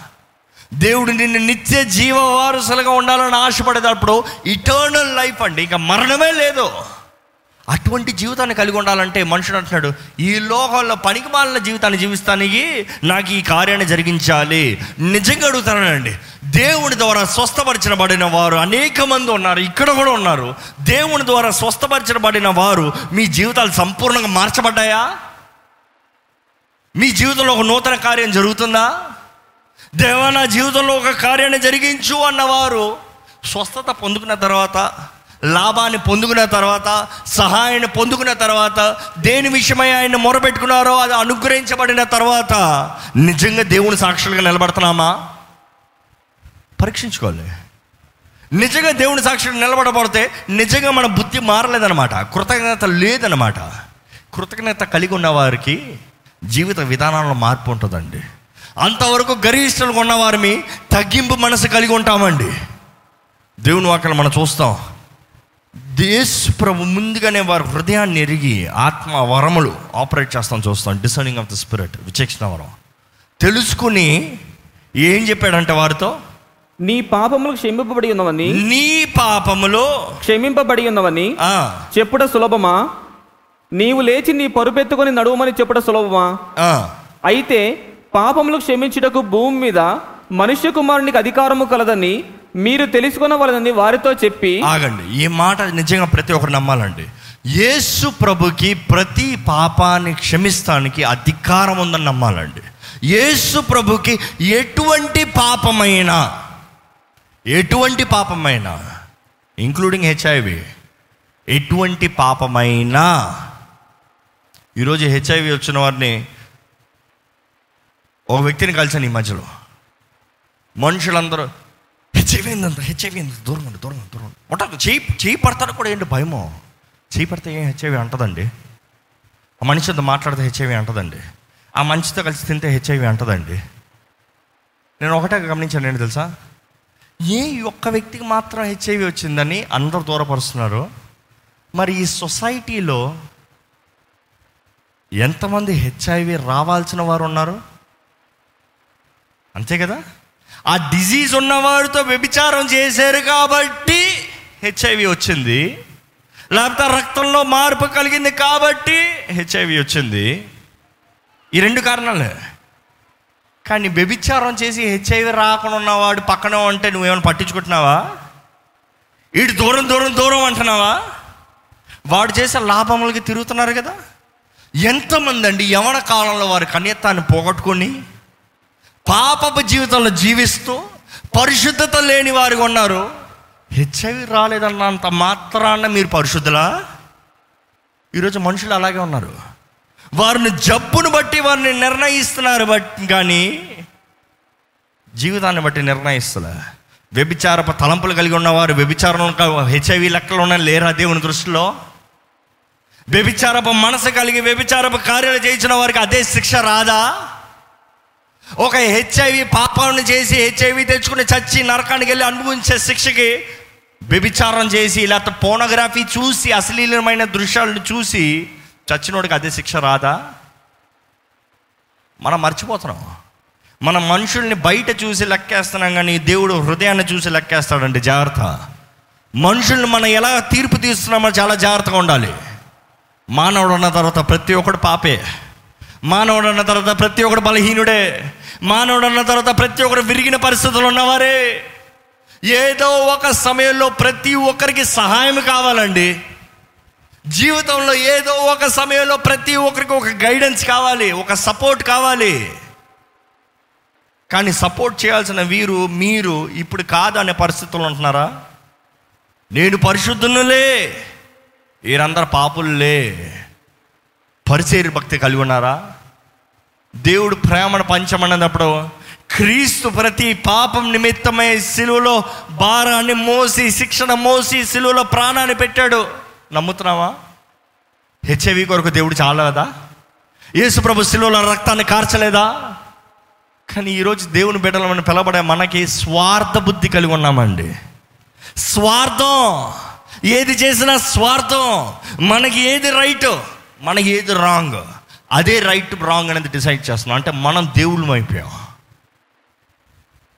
దేవుడు నిన్ను నిత్య జీవ వారసులుగా ఉండాలని ఆశపడేటప్పుడు ఇటర్నల్ లైఫ్ అండి. ఇంకా మరణమే లేదు. అటువంటి జీవితాన్ని కలిగి ఉండాలంటే మనుషుడు అంటున్నాడు ఈ లోకంలో పనికి మాలిన జీవితాన్ని జీవిస్తానికి నాకు ఈ కార్యాన్ని జరిగించాలి. నిజంగా అడుగుతానండి. దేవుని ద్వారా స్వస్థపరచబడిన వారు అనేక మంది ఉన్నారు ఇక్కడ కూడా ఉన్నారు. దేవుని ద్వారా స్వస్థపరచబడిన వారు మీ జీవితాలు సంపూర్ణంగా మార్చబడ్డాయా? మీ జీవితంలో ఒక నూతన కార్యం జరుగుతుందా? దేవా నా జీవితంలో ఒక కార్యాన్ని జరిగించు అన్నవారు స్వస్థత పొందుకున్న తర్వాత లాభాన్ని పొందుకున్న తర్వాత సహాయాన్ని పొందుకున్న తర్వాత దేని విషయమై ఆయన మొరపెట్టుకున్నారో అది అనుగ్రహించబడిన తర్వాత నిజంగా దేవుని సాక్షులుగా నిలబడుతున్నామా? పరీక్షించుకోవాలి. నిజంగా దేవుని సాక్షులు నిలబడబడితే నిజంగా మన బుద్ధి మారలేదన్నమాట. కృతజ్ఞత లేదన్నమాట. కృతజ్ఞత కలిగి ఉన్న వారికి జీవిత విధానంలో మార్పు ఉంటుందండి. అంతవరకు గరిష్టలుగా ఉన్నవారిని తగ్గింపు మనసు కలిగి ఉంటామండి. దేవుని వాక్యలు మనం చూస్తాం. దేశ్ ప్రభు ముందుగానే వారి హృదయాన్ని ఎరిగి ఆత్మ వరములు ఆపరేట్ చేస్తాం చూస్తాం డిసర్నింగ్ ఆఫ్ ద స్పిరిట్ విచక్షణ వరం. తెలుసుకుని ఏం చెప్పాడంటే వారితో? నీ పాపములు క్షమింపబడి ఉన్నవని. నీ పాపములో క్షమింపబడి ఉన్నవని. చెప్పుట సులభమా? నీవు లేచి నీ పరుపెత్తుకొని నడువమని చెప్పుట సులభమా? అయితే పాపములు క్షమించుటకు భూమి మీద మనుష్య కుమారునికి అధికారము కలదని మీరు తెలుసుకొనవలదని వారితో చెప్పి ఆగండి. ఈ మాట నిజంగా ప్రతి ఒక్కరు నమ్మాలండి. యేసు ప్రభుకి ప్రతి పాపాన్ని క్షమిస్తానికి అధికారం ఉందని నమ్మాలండి. యేసు ప్రభుకి ఎటువంటి పాపమైనా ఎటువంటి పాపమైనా ఇంక్లూడింగ్ హెచ్ఐవి ఎటువంటి పాపమైనా ఈరోజు హెచ్ఐవి వచ్చిన వారిని ఒక వ్యక్తిని కలిసాను ఈ మధ్యలో. మనుషులందరూ హెచ్ఐవి ఏందంత హెచ్ఐవి అయింది దూరం ఉండి దూరం దూరం ఉండు. చేయి చేయి పడతాడు కూడా ఏంటి భయమో? చేయి పడితే ఏం హెచ్ఐవి అంటదండి? ఆ మనిషితో మాట్లాడితే హెచ్ఐవి అంటదండి? ఆ మనిషితో కలిసి తింటే హెచ్ఐవి అంటదండి? నేను ఒకటే గమనించాను ఏంటి తెలుసా? ఏ ఒక్క వ్యక్తికి మాత్రం హెచ్ఐవి వచ్చిందని అందరూ దూరపరుస్తున్నారు. మరి ఈ సొసైటీలో ఎంతమంది హెచ్ఐవి రావాల్సిన వారు ఉన్నారు? అంతే కదా? ఆ డిజీజ్ ఉన్నవాడితో వ్యభిచారం చేశారు కాబట్టి హెచ్ఐవి వచ్చింది. లేకపోతే రక్తంలో మార్పు కలిగింది కాబట్టి హెచ్ఐవి వచ్చింది. ఈ రెండు కారణాలే. కానీ వ్యభిచారం చేసి హెచ్ఐవి రాకుండా ఉన్నవాడు పక్కన ఉంటే నువ్వేమైనా పట్టించుకుంటున్నావా? ఇటు దూరం దూరం దూరం అంటున్నావా? వాడు చేసే లాభములకి తిరుగుతున్నారు కదా? ఎంతమంది అండి యవన కాలంలో వారి కన్యత్తాన్ని పోగొట్టుకొని పాపపు జీవితంలో జీవిస్తూ పరిశుద్ధత లేని వారు ఉన్నారు. హెచ్ఐవి రాలేదన్నంత మాత్రాన మీరు పరిశుద్ధులా? ఈరోజు మనుషులు అలాగే ఉన్నారు. వారిని జబ్బును బట్టి వారిని నిర్ణయిస్తున్నారు బట్టి కానీ జీవితాన్ని బట్టి నిర్ణయిస్తులే. వ్యభిచారపు తలంపులు కలిగి ఉన్నవారు వ్యభిచారం హెచ్ఐవి లెక్కలు ఉన్న లేరా దేవుని దృష్టిలో? వ్యభిచారపు మనసు కలిగి వ్యభిచారపు కార్యాలు చేయించిన వారికి అదే శిక్ష రాదా? ఒక హెచ్ఐవి పాపాలను చేసి హెచ్ఐవి తెచ్చుకుని చచ్చి నరకానికి వెళ్ళి అనుభవించే శిక్షకి వ్యభిచారం చేసి లేకపోతే పోనోగ్రఫీ చూసి అశ్లీలమైన దృశ్యాలను చూసి చచ్చినోడికి అదే శిక్ష రాదా? మనం మర్చిపోతున్నాం. మన మనుషుల్ని బయట చూసి లెక్కేస్తున్నాం కానీ దేవుడు హృదయాన్ని చూసి లెక్కేస్తాడండి జాగ్రత్త. మనుషుల్ని మనం ఎలా తీర్పు తీస్తున్నామో చాలా జాగ్రత్తగా ఉండాలి. మానవుడు ఉన్న తర్వాత ప్రతి ఒక్కడు పాపే. మానవుడు అన్న తర్వాత ప్రతి ఒక్కడు బలహీనుడే. మానవుడు అన్న తర్వాత ప్రతి ఒక్కరు విరిగిన పరిస్థితులు ఉన్నవారే. ఏదో ఒక సమయంలో ప్రతి ఒక్కరికి సహాయం కావాలండి. జీవితంలో ఏదో ఒక సమయంలో ప్రతి ఒక్కరికి ఒక గైడెన్స్ కావాలి ఒక సపోర్ట్ కావాలి. కానీ సపోర్ట్ చేయాల్సిన వీరు మీరు ఇప్పుడు కాదు అనే పరిస్థితులు ఉంటున్నారా? నేను పరిశుద్ధునులే. వీరందరు పాపుల్లే పరిచేరి భక్తి కలిగి ఉన్నారా? దేవుడు ప్రేమను పంచమన్నప్పుడు క్రీస్తు ప్రతి పాపం నిమిత్తమై సిలువలో భారాన్ని మోసి శిక్షణ మోసి సిలువలో ప్రాణాన్ని పెట్టాడు. నమ్ముతున్నావా? హెచ్ఐవి కొరకు దేవుడు చాలదా కదా ప్రభు సిలువలో రక్తాన్ని కార్చలేదా? కానీ ఈరోజు దేవుని బిడ్డలమని పిలబడే మనకి స్వార్థ బుద్ధి కలిగి ఉన్నామండి. స్వార్థం. ఏది చేసినా స్వార్థం. మనకి ఏది రైట్? మనకి ఏది రాంగ్ అదే రైట్ రాంగ్ అనేది డిసైడ్ చేస్తున్నాం. అంటే మనం దేవుళ్ళం అయిపోయాం.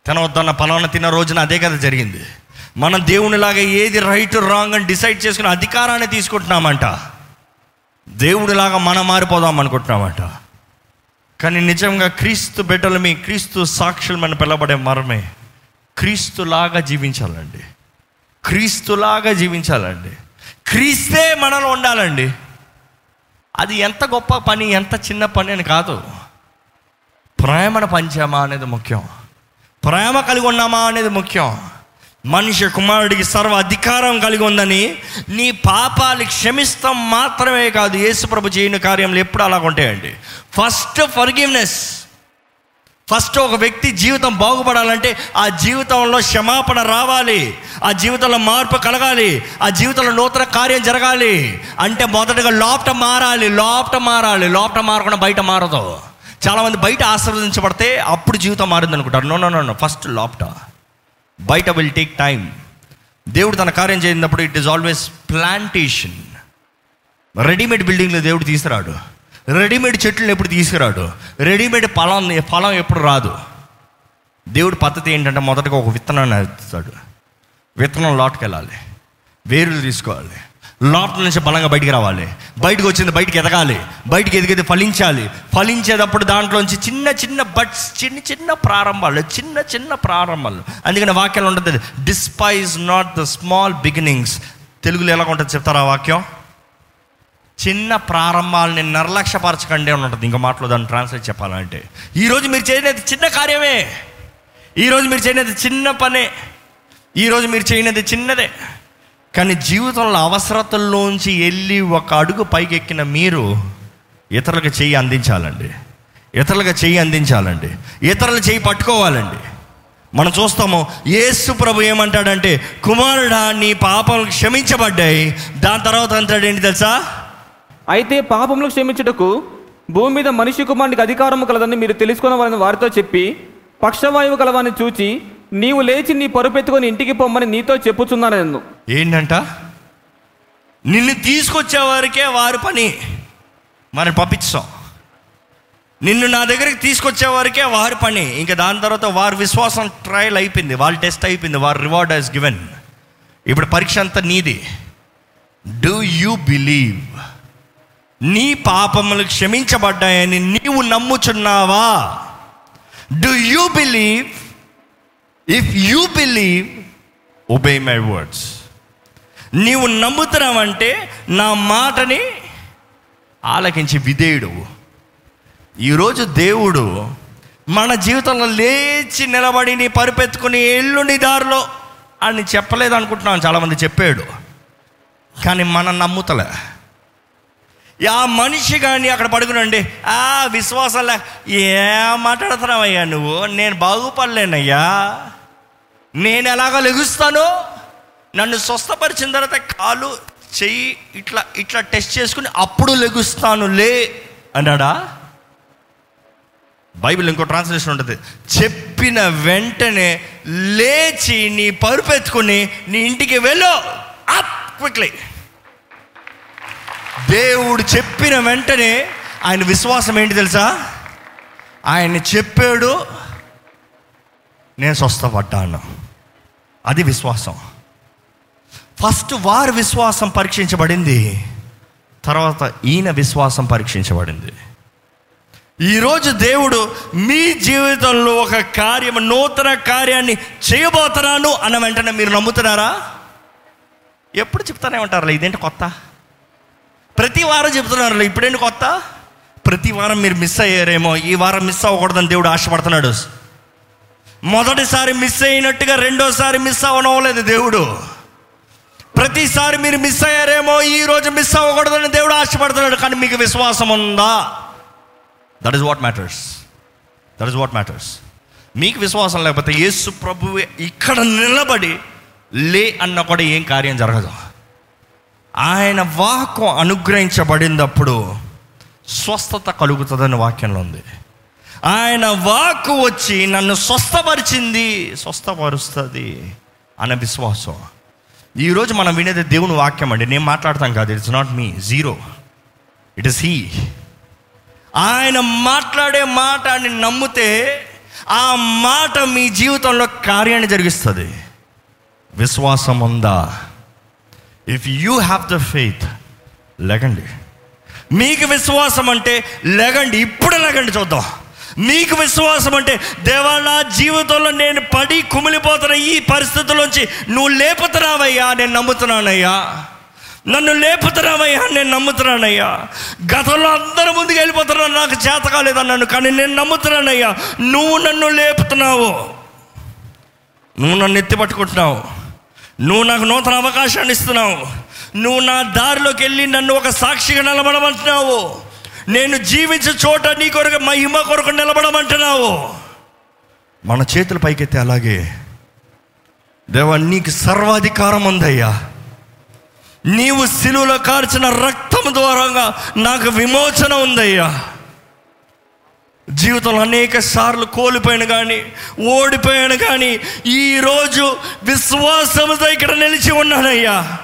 తినవద్దన్న పలానా తిన్న రోజున అదే కదా జరిగింది. మనం దేవునిలాగా ఏది రైట్ రాంగ్ అని డిసైడ్ చేసుకుని అధికారాన్ని తీసుకుంటున్నామంట. దేవుడిలాగా మనం మారిపోదాం అనుకుంటున్నామంట. కానీ నిజంగా క్రీస్తు బిడ్డలమే క్రీస్తు సాక్షులు మన పిలబడే మరమే. క్రీస్తులాగా జీవించాలండి. క్రీస్తులాగా జీవించాలండి. క్రీస్తే మనలో ఉండాలండి. అది ఎంత గొప్ప పని ఎంత చిన్న పని అని కాదు. ప్రేమను పంచామా అనేది ముఖ్యం. ప్రేమ కలిగి ఉన్నామా అనేది ముఖ్యం. మనిషి కుమారుడికి సర్వ అధికారం కలిగి ఉందని నీ పాపాలు క్షమిస్తాం మాత్రమే కాదు. యేసుప్రభు చేయని కార్యంలో ఎప్పుడు అలాగ ఉంటాయండి ఫస్ట్ ఫర్గివ్నెస్ ఫస్ట్ ఒక వ్యక్తి జీవితం బాగుపడాలంటే ఆ జీవితంలో క్షమాపణ రావాలి. ఆ జీవితంలో మార్పు కలగాలి. ఆ జీవితంలో నూతన కార్యం జరగాలి. అంటే మొదటగా లోపట మారాలి. లోపట మారాలి. లోపట మారకుండా బయట మారదు. చాలామంది బయట ఆశీర్వదించబడితే అప్పుడు జీవితం మారింది అనుకుంటారు నో నో నో ఫస్ట్ లోపట. బయట విల్ టేక్ టైం దేవుడు తన కార్యం చేసినప్పుడు it is always plantation readymade బిల్డింగ్లో దేవుడు తీసుకురాడు. రెడీమేడ్ చెట్లు ఎప్పుడు తీసుకురాడు? రెడీమేడ్ ఫలం ఫలం ఎప్పుడు రాదు? దేవుడి పద్ధతి ఏంటంటే మొదటగా ఒక విత్తనాన్ని ఎత్తుతాడు విత్తనం లోటుకు వెళ్ళాలి వేరులు తీసుకోవాలి. లోట్ నుంచి బలంగా బయటికి రావాలి. బయటకు వచ్చింది బయటికి ఎదగాలి. బయటికి ఎదిగేది ఫలించాలి. ఫలించేటప్పుడు దాంట్లోంచి చిన్న చిన్న బట్స్ చిన్న చిన్న ప్రారంభాలు చిన్న చిన్న ప్రారంభాలు. అందుకని వాక్యాలు ఉంటుంది despise not the small beginnings తెలుగులో ఎలా ఉంటుంది చెప్తారా ఆ వాక్యం? చిన్న ప్రారంభాలని నిర్లక్ష్యపరచకండి అని ఉంటుంది. ఇంకో మాటలో దాన్ని ట్రాన్స్లేట్ చెప్పాలంటే. ఈరోజు మీరు చేయనేది చిన్న కార్యమే. ఈరోజు మీరు చేయనేది చిన్న పనే. ఈరోజు మీరు చేయనేది చిన్నదే. కానీ జీవితంలో అవసరతల్లోంచి వెళ్ళి ఒక అడుగు పైకి ఎక్కిన మీరు ఇతరులకు చెయ్యి అందించాలండి. ఇతరులకు చెయ్యి అందించాలండి. ఇతరులు చెయ్యి పట్టుకోవాలండి. మనం చూస్తాము యేసు ప్రభు ఏమంటాడంటే కుమారుడా నీ పాపం క్షమించబడ్డాయి. దాని తర్వాత అంటాడు ఏంటి తెలుసా? అయితే పాపములు క్షమించుటకు భూమి మీద మనిషి కుమారునికి అధికారము కలదని మీరు తెలుసుకున్నవారని వారితో చెప్పి పక్షవాయువు కలవాన్ని చూచి నీవు లేచి నీ పరుపెత్తుకొని ఇంటికి పొమ్మని నీతో చెప్పుచున్నాను నేను ఏంటంట? నిన్ను తీసుకొచ్చేవారికే వారి పని. మరి పంపించాం. నిన్ను నా దగ్గరికి తీసుకొచ్చే వారికే వారి పని. ఇంకా దాని తర్వాత వారి విశ్వాసం ట్రయల్ అయిపోయింది. వాళ్ళ టెస్ట్ అయిపోయింది. వారి రివార్డ్ హెస్ గివెన్ ఇప్పుడు పరీక్ష అంతా నీది. డూ యూ బిలీవ్ నీ పాపములు క్షమించబడ్డాయని నీవు నమ్ముచున్నావా? Do you believe if you believe obey my words నీవు నమ్ముతున్నావంటే నా మాటని ఆలకించి విధేయుడు. ఈరోజు దేవుడు మన జీవితంలో లేచి నిలబడి నీ పరుపెత్తుకుని ఎల్లుండి దారిలో అని చెప్పలేదు అనుకుంటున్నాను చాలామంది చెప్పాడు. కానీ మనం నమ్ముతలే. ఆ మనిషి కానీ అక్కడ పడుకునండి. ఆ విశ్వాసంలే. ఏం మాట్లాడుతున్నావయ్యా నువ్వు? నేను బాగుపడలేనయ్యా. నేను ఎలాగో లెగుస్తాను. నన్ను స్వస్థపరిచిన తర్వాత కాలు చెయ్యి ఇట్లా ఇట్లా టెస్ట్ చేసుకుని అప్పుడు లెగుస్తాను లే అన్నాడా? బైబిల్ ఇంకో ట్రాన్స్లేషన్ ఉంటుంది. చెప్పిన వెంటనే లేచి నీ పరుపెత్తుకుని నీ ఇంటికి వెళ్ళు. అప్ క్విక్లీ దేవుడు చెప్పిన వెంటనే ఆయన విశ్వాసం ఏంటి తెలుసా? ఆయన చెప్పాడు నేను స్వస్థపడ్డాను. అది విశ్వాసం. ఫస్ట్ వారి విశ్వాసం పరీక్షించబడింది తర్వాత ఈయన విశ్వాసం పరీక్షించబడింది. ఈరోజు దేవుడు మీ జీవితంలో ఒక కార్యం నూతన కార్యాన్ని చేయబోతున్నాను అన్న వెంటనే మీరు నమ్ముతున్నారా? ఎప్పుడు చెప్తానే ఉంటారు ఇదేంటి కొత్త? ప్రతి వారం చెప్తున్నారు ఇప్పుడేంటి కొత్త? ప్రతి వారం మీరు మిస్ అయ్యారేమో. ఈ వారం మిస్ అవ్వకూడదని దేవుడు ఆశపడుతున్నాడు. మొదటిసారి మిస్ అయినట్టుగా రెండోసారి మిస్ అవ్వనవ్వలేదు దేవుడు. ప్రతిసారి మీరు మిస్ అయ్యారేమో ఈ రోజు మిస్ అవ్వకూడదని దేవుడు ఆశపడుతున్నాడు. కానీ మీకు విశ్వాసం ఉందా? That is what matters that is what matters మీకు విశ్వాసం లేకపోతే యేసు ప్రభువే ఇక్కడ నిలబడి లే అన్న కూడా ఏం కార్యం జరగదు. ఆయన వాక్కు అనుగ్రహించబడినప్పుడు స్వస్థత కలుగుతుందని వాక్యంలో ఉంది. ఆయన వాక్కు వచ్చి నన్ను స్వస్థపరిచింది స్వస్థపరుస్తుంది అనే విశ్వాసం. ఈరోజు మనం వినేది దేవుని వాక్యం అండి. నేను మాట్లాడతాం కాదు. It's not me zero it is he ఆయన మాట్లాడే మాట అని నమ్మితే ఆ మాట మీ జీవితంలో కార్యాన్ని జరిగిస్తుంది. విశ్వాసం ఉందా? If you have the faith లెగండి. మీకు విశ్వాసం అంటే లెగండి. ఇప్పుడు లెగండి చూద్దాం. మీకు విశ్వాసం అంటే దేవా నా జీవితంలో నేను పడి కుమిలిపోతున్న ఈ పరిస్థితుల్లోంచి నువ్వు లేపుతున్నావయ్యా నేను నమ్ముతున్నానయ్యా. నన్ను లేపుతున్నావయ్యా నేను నమ్ముతున్నానయ్యా. గతంలో అందరి ముందుకు వెళ్ళిపోతున్నారు. నాకు చేత కాలేదన్నాను కానీ నేను నమ్ముతున్నానయ్యా. నువ్వు నన్ను లేపుతున్నావు. నువ్వు నన్ను ఎత్తి పట్టుకుంటున్నావు. నువ్వు నాకు నూతన అవకాశాన్ని ఇస్తున్నావు. నువ్వు నా దారిలోకి వెళ్ళి నన్ను ఒక సాక్షిగా నిలబడమంటున్నావు. నేను జీవించే చోట నీ కొరకు మహిమ కొరకు నిలబడమంటున్నావు. మన చేతుల పైకెత్తే అలాగే. దేవా నీకు సర్వాధికారం ఉందయ్యా. నీవు సిలువలో కార్చిన రక్తం ద్వారా నాకు విమోచన ఉందయ్యా. జీవితంలో అనేక సార్లు కోల్పోయాను కానీ ఓడిపోయాను కానీ ఈరోజు విశ్వాసంతో ఇక్కడ నిలిచి ఉన్నానయ్యా.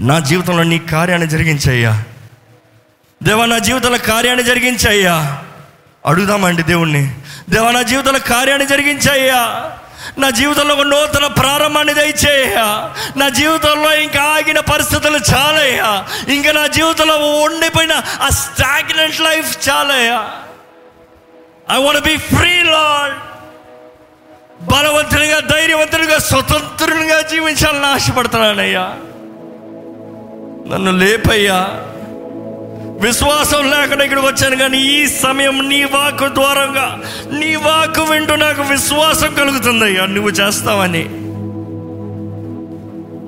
నా జీవితంలో నీ కార్యాన్ని జరిగించయ్యా. దేవా నా జీవితంలో కార్యాన్ని జరిగించయ్యా. అడుగుదామండి దేవుణ్ణి. దేవా నా జీవితంలో కార్యాన్ని జరిగించయ్యా. నా జీవితంలో ఒక నూతన ప్రారంభాన్ని దయచేయ్యా నా జీవితంలో ఇంకా ఆగిన పరిస్థితులు చాలయ్యా. ఇంకా నా జీవితంలో ఉండిపోయిన ఆ స్టాగ్నెంట్ లైఫ్ చాలయ్యా. I want be free Lord బలవంతునిగా ధైర్యవంతునిగా స్వతంత్రునిగా జీవించాలని ఆశపడుతున్నానయ్యా. నన్ను లేపయ్యా. విశ్వాసం లేకుండా ఇక్కడికి వచ్చాను కానీ ఈ సమయం నీ వాకు ద్వారంగా నీ వాకు వింటూ నాకు విశ్వాసం కలుగుతుందయ్యా నువ్వు చేస్తావని.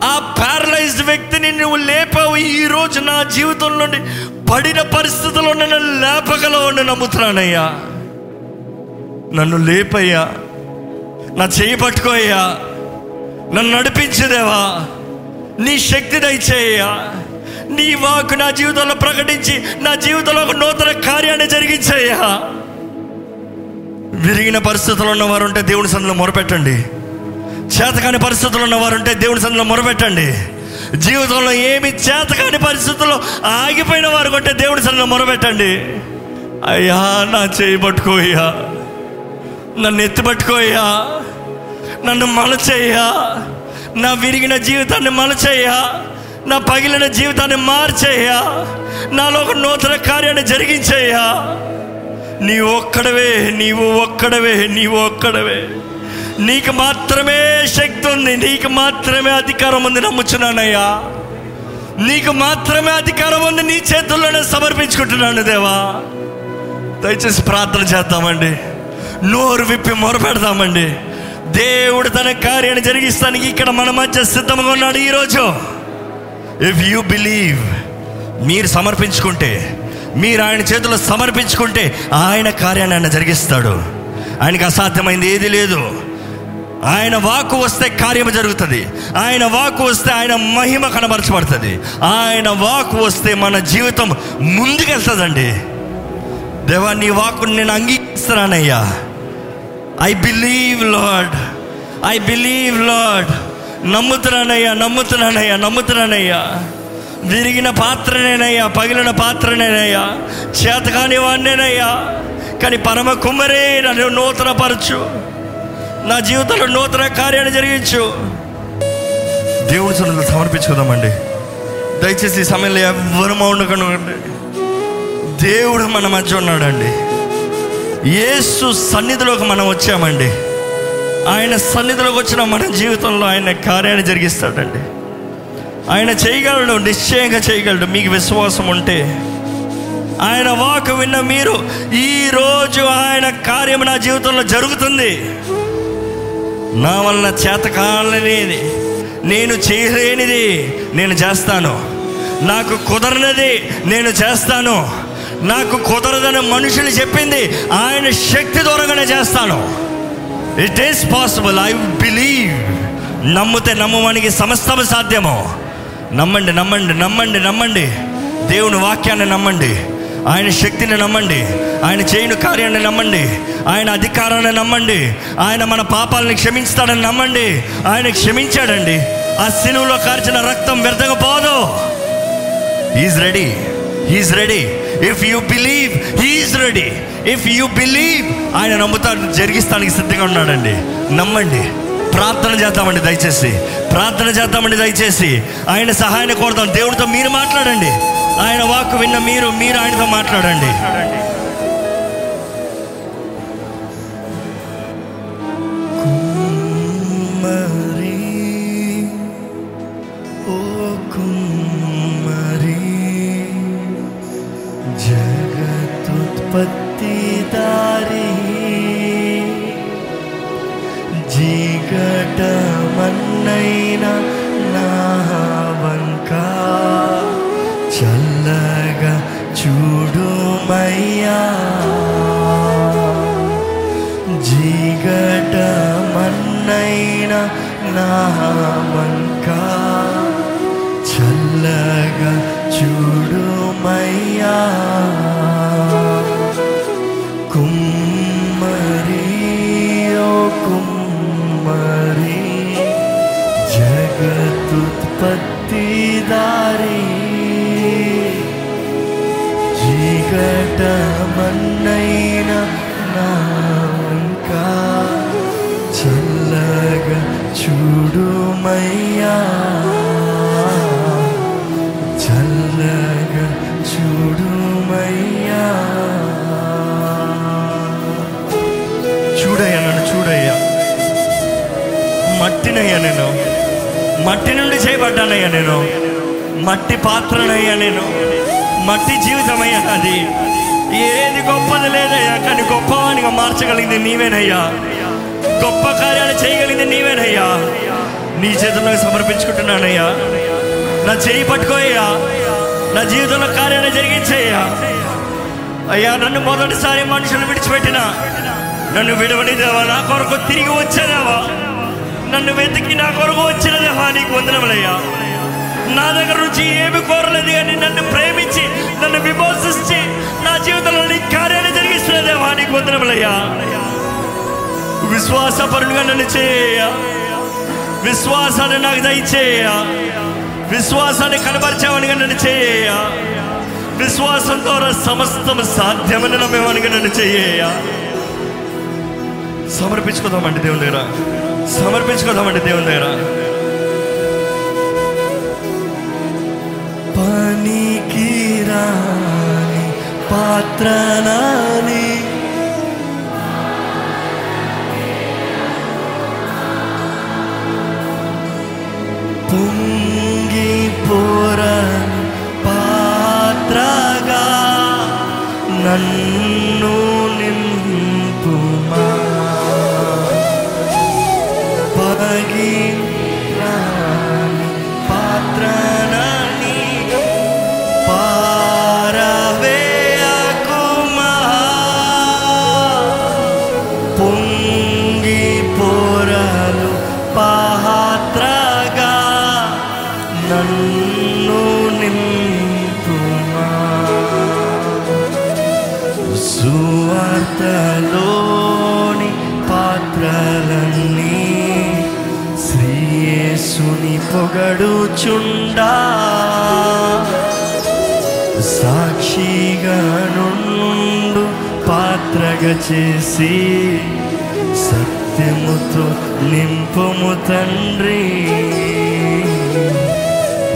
ఆ పారలైజ్డ్ వ్యక్తిని నువ్వు లేపావు. ఈరోజు నా జీవితం నుండి పడిన పరిస్థితుల్లో నన్ను లేపగలవు అని నమ్ముతున్నానయ్యా. నన్ను లేపయ్యా. నా చేయి పట్టుకోయ్యా. నన్ను నడిపించేదేవా నీ శక్తి దయచేయ్యా. నీ వాకు నా జీవితంలో ప్రకటించి నా జీవితంలో ఒక నూతన కార్యాన్ని జరిగించాయా విరిగిన పరిస్థితుల్లో ఉన్నవారు ఉంటే దేవుని సందులో మొరపెట్టండి. చేతకాని పరిస్థితులు ఉన్నవారు ఉంటే దేవుని సందులో మొరపెట్టండి. జీవితంలో ఏమి చేతకాని పరిస్థితుల్లో ఆగిపోయిన వారు ఉంటే దేవుని సందులో మొరపెట్టండి. అయ్యా నా చేయి పట్టుకోయ్యా. నన్ను ఎత్తి పట్టుకోయ్యా నన్ను మలచేయ్యా. నా విరిగిన జీవితాన్ని మలచేయ్యా. నా పగిలిన జీవితాన్ని మార్చేయ్యా. నాలో ఒక నూతన కార్యాన్ని జరిగించేయ్యా. నీ ఒక్కడవే నీవు ఒక్కడవే నీవు ఒక్కడవే. నీకు మాత్రమే శక్తి ఉంది నీకు మాత్రమే అధికారం ఉంది నమ్ముచున్నానయ్యా. నీకు మాత్రమే అధికారం ఉంది నీ చేతుల్లోనే సమర్పించుకుంటున్నాను దేవా. దయచేసి ప్రార్థన చేద్దామండి. నోరు విప్పి మొరపెడదామండి. దేవుడు తన కార్యాన్ని జరిగిస్తానికి ఇక్కడ మన మధ్య సిద్ధంగా ఉన్నాడు ఈరోజు. ఇఫ్ యూ బిలీవ్ మీరు సమర్పించుకుంటే మీరు ఆయన చేతిలో సమర్పించుకుంటే ఆయన కార్యాన్ని ఆయన జరిగిస్తాడు. ఆయనకు అసాధ్యమైంది ఏది లేదు. ఆయన వాకు వస్తే కార్యము జరుగుతుంది. ఆయన వాకు వస్తే ఆయన మహిమ కనబరచబడుతుంది. ఆయన వాకు వస్తే మన జీవితం ముందుకెళ్తుందండి. దేవా నీ వాకుని నేను అంగీకరిస్తున్నానయ్యా. I believe Lord I believe Lord నమ్ముతున్నానయ్యా నమ్ముతున్నానయ్యా నమ్ముతున్నానయ్యా. విరిగిన పాత్రనేనయ్యా పగిలిన పాత్రనేనయ్యా. చేతకాని వాడినేనయ్యా కానీ పరమ కుమ్మరే నన్ను నూతన పరచు నా జీవితంలో నూతన కార్యాన్ని జరిగించు. దేవుడు సన్నిధిలో సమర్పించుకుందామండి. దయచేసి ఈ సమయంలో ఎవ్వరు మౌనకండి దేవుడు మన మధ్య ఉన్నాడండి. యేసు సన్నిధిలోకి మనం వచ్చామండి. ఆయన సన్నిధిలోకి వచ్చిన మన జీవితంలో ఆయన కార్యాన్ని జరిగిస్తాడండి. ఆయన చేయగలడు నిశ్చయంగా చేయగలడు. మీకు విశ్వాసం ఉంటే ఆయన వాకు విన్న మీరు ఈరోజు ఆయన కార్యం నా జీవితంలో జరుగుతుంది. నా వలన చేతకాలనేది నేను చేయలేనిది నేను చేస్తాను. నాకు కుదరనిది నేను చేస్తాను. నాకు కుదరదని మనుషులు చెప్పింది ఆయన శక్తి దూరంగానే చేస్తాను. It is possible I believe నమ్మితే నమ్మవానికి సమస్తము సాధ్యము. నమ్మండి నమ్మండి నమ్మండి నమ్మండి. దేవుని వాక్యాన్ని నమ్మండి. ఆయన శక్తిని నమ్మండి. ఆయన చేయని కార్యాన్ని నమ్మండి. ఆయన అధికారాన్ని నమ్మండి. ఆయన మన పాపాలను క్షమించుతాడని నమ్మండి. ఆయన క్షమించాడండి. ఆ సిలువలో కార్చిన రక్తం వ్యర్థంగా పోదు. Is ready is ready if you believe he is ready if you believe ఆయన నమ్ముతాడు జరిగిస్తానికి సిద్ధంగా ఉన్నాడండి. నమ్మండి. ప్రార్థన చేద్దామండి దయచేసి. ప్రార్థన చేద్దామండి దయచేసి. ఆయన సహాయాన్ని కోరుతాం దేవుడితో మీరు మాట్లాడండి. ఆయన వాక్కు విన్న మీరు మీరు ఆయనతో మాట్లాడండి. నా చేయి పట్టుకోయ్యా. నా జీవితంలో కార్యాన్ని జరిగించేయ్యా. అయ్యా నన్ను మొదటిసారి మనుషులు విడిచిపెట్టిన. నన్ను విడవని దేవా నా కొరకు తిరిగి వచ్చేదేవా నన్ను వెతికి నా కొరకు వచ్చిన దేవా నీకు వందనములయ్యా. నా దగ్గర నుంచి ఏమి కోరలేదు కానీ నన్ను ప్రేమించి నన్ను విమోచించి నా జీవితంలో నీ కార్యాన్ని జరిగిస్తున్నదేవా నీకు వందనములయ్యా. విశ్వాసపరుడుగా నన్ను చేయ విశ్వాసాన్ని నాకు దయచేయ. విశ్వాసాన్ని కనబరిచేవానిగా నన్ను చేయ విశ్వాసం ద్వారా సమస్తం సాధ్యమని నమ్మేవానిగా నన్ను చేయ సమర్పించుకుందామండి దేవుని దగ్గర. సమర్పించుకుందామండి దేవుని దగ్గర. పనికి రాని పాత్రనాని పొంగి పోరని పాత్రగా నన్ను నింపుమా పొగడుచుండా. సాక్షిగా నుండు పాత్రగా చేసి సత్యముతో నింపము తండ్రి.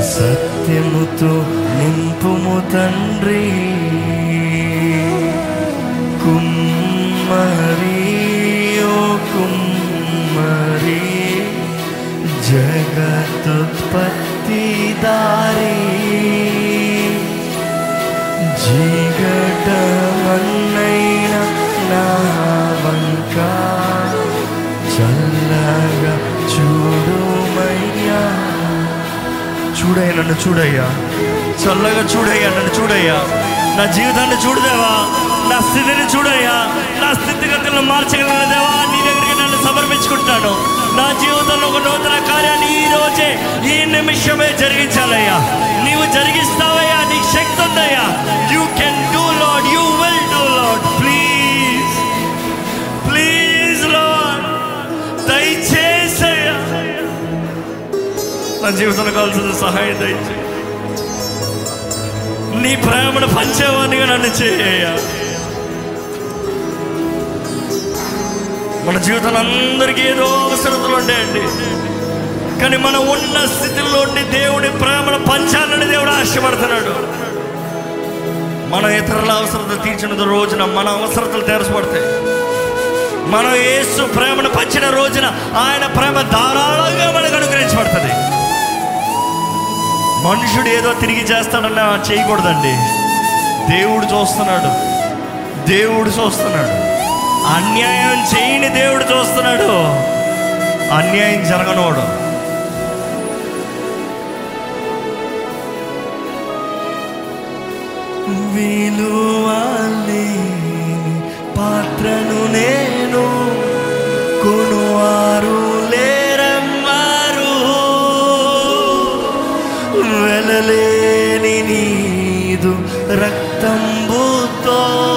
సత్యముతో నింపుము తండ్రి. జగతుత్పత్తి దారి జీగటమన్నైన నా వంక చల్లగా చూడుమయ్యా చూడయ్యా నన్ను చూడయ్యా. చల్లగా చూడయ్యా నన్ను చూడయ్యా. నా జీవితాన్ని చూడదేవా. నా స్థితిని చూడయ్యా. నా స్థితిగతులను మార్చగలిగిన దేవా నీ దగ్గరికి నన్ను సమర్పించుకుంటాను నా జీవితంలో ఒక నూతన కార్యాన్ని ఈ రోజే ఈ నిమిషమే జరిగించాలయ్యా. నీవు జరిగిస్తావయ్యా నీకు శక్తి ఉందయ్యా. You can do Lord you will do Lord please please Lord దయచేసయ్యా. నా జీవితంలో కావాల్సిన సహాయం దయచేసి నీ ప్రేమను పంచేవాడిగా నన్ను చేయ మన జీవితంలో అందరికీ ఏదో అవసరతలు ఉంటాయండి కానీ మనం ఉన్న స్థితిలో ఉండి దేవుడి ప్రేమను పంచాలని దేవుడు ఆశపడుతున్నాడు. మన ఇతరుల అవసరత తీర్చిన రోజున మన అవసరతలు తెరచబడతాయి. మనం యేసు ప్రేమను పంచిన రోజున ఆయన ప్రేమ ధారాళంగా మనకు అనుగ్రహించబడుతుంది. మనుషుడు ఏదో తిరిగి చేస్తాడన్న చేయకూడదండి. దేవుడు చూస్తున్నాడు. దేవుడు చూస్తున్నాడు. అన్యాయం చేయని దేవుడు చూస్తున్నాడు. అన్యాయం జరగనోడు. విలువలేని పాత్రను నేను కొనువారు లేరమ్మారు. వెలలేని నీదు రక్తంబుతో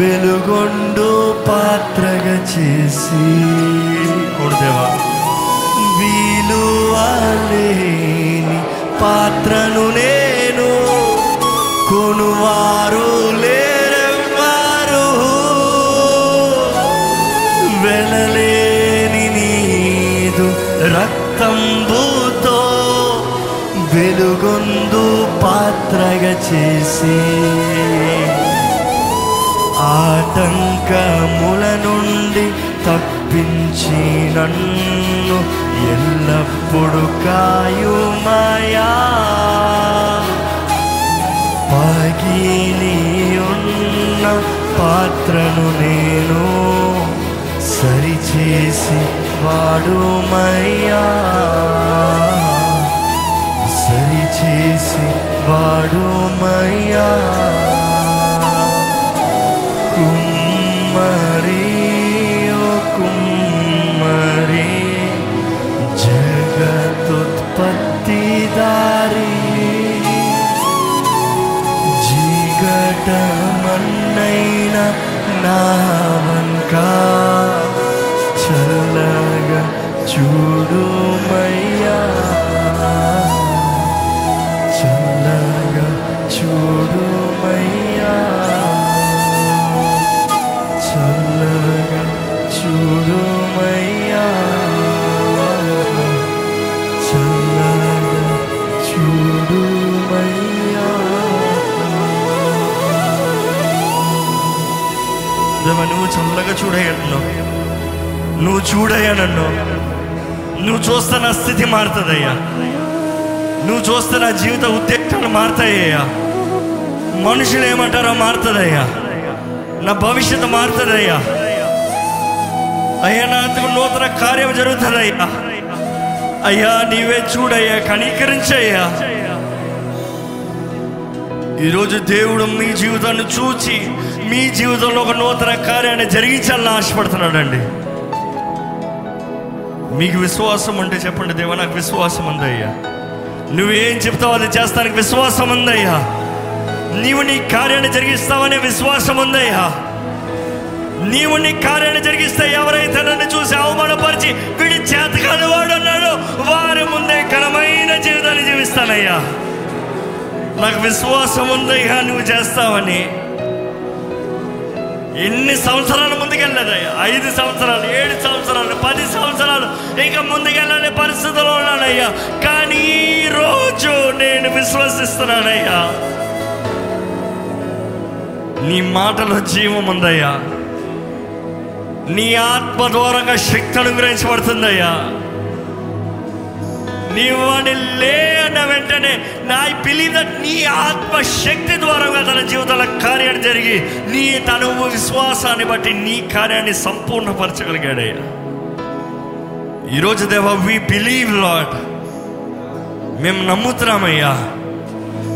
వెలుగొండు పాత్రగా చేసి కొడుదేవా. విలువలేని పాత్రను నేను కొనువారు లేరెవ్వారు. వెలలేని నీదు రక్తంబుతో వెలుగొందు పాత్రగా చేసి ఆటంకముల నుండి తప్పించి నన్ను ఎల్లప్పుడు కాయుమయా? పగిలి ఉన్న పాత్రను నేను సరిచేసి వాడుమయ్యా? సరిచేసి వాడుమయ్యా? నైనా నా వంక చల్లగా చూడుమయ్యా చల్లగా చూడు నువ్వు చల్లగా నన్ను. నువ్వు చూడయ్యా నన్ను. నువ్వు చూస్తే నా స్థితి మారుతుందయ్యా. నువ్వు చూస్తే నా జీవిత ఉద్దేశాలు మారుతాయ్యా. మనుషులు ఏమంటారో మారుతుందయ్యా. నా భవిష్యత్తు మారుతుందయ్యా. అయ్యా నాకు నూతన కార్యం జరుగుతుందయ్యా. అయ్యా నీవే చూడయ్యా కనీకరించయ్యా. ఈరోజు దేవుడు మీ జీవితాన్ని చూచి మీ జీవితంలో ఒక నూతన కార్యాన్ని జరిగించాలని ఆశపడుతున్నాడండి. మీకు విశ్వాసం ఉంటే చెప్పండి దేవా నాకు విశ్వాసం ఉందయ్యా నువ్వేం చెప్తావు అది చేస్తానికి విశ్వాసం ఉందయ్యా నీవు నీ కార్యాన్ని జరిగిస్తావనే విశ్వాసం ఉందయ్యా నీవు నీ కార్యాన్ని జరిగిస్తే ఎవరైతే నన్ను చూసి అవమానపరిచి వీడి చేత వాడు అన్నాడో వారి ముందే ఘనమైన జీవితాన్ని జీవిస్తానయ్యా. నాకు విశ్వాసం ఉందయ్యా నువ్వు చేస్తావని. ఎన్ని సంవత్సరాలు ముందుకెళ్ళదయ్యా ఐదు సంవత్సరాలు ఏడు సంవత్సరాలు పది సంవత్సరాలు ఇంకా ముందుకెళ్ళని పరిస్థితుల్లో ఉన్నానయ్యా. కానీ ఈరోజు నేను విశ్వసిస్తున్నానయ్యా. నీ మాటలో జీవం ఉందయ్యా. నీ ఆత్మ ద్వారంగా శక్తి అనుగ్రహించబడుతుందయ్యా. నీవు వాడిని లే అన్న వెంటనే ఐ బిలీవ్ దట్ నీ ఆత్మ శక్తి ద్వారా తన జీవితంలో కార్యాన్ని జరిగి నీ తను విశ్వాసాన్ని బట్టి నీ కార్యాన్ని సంపూర్ణపరచగలిగాడయ్యా. ఈరోజు దేవ వి బిలీవ్ లాడ్ మేము నమ్ముతున్నామయ్యా.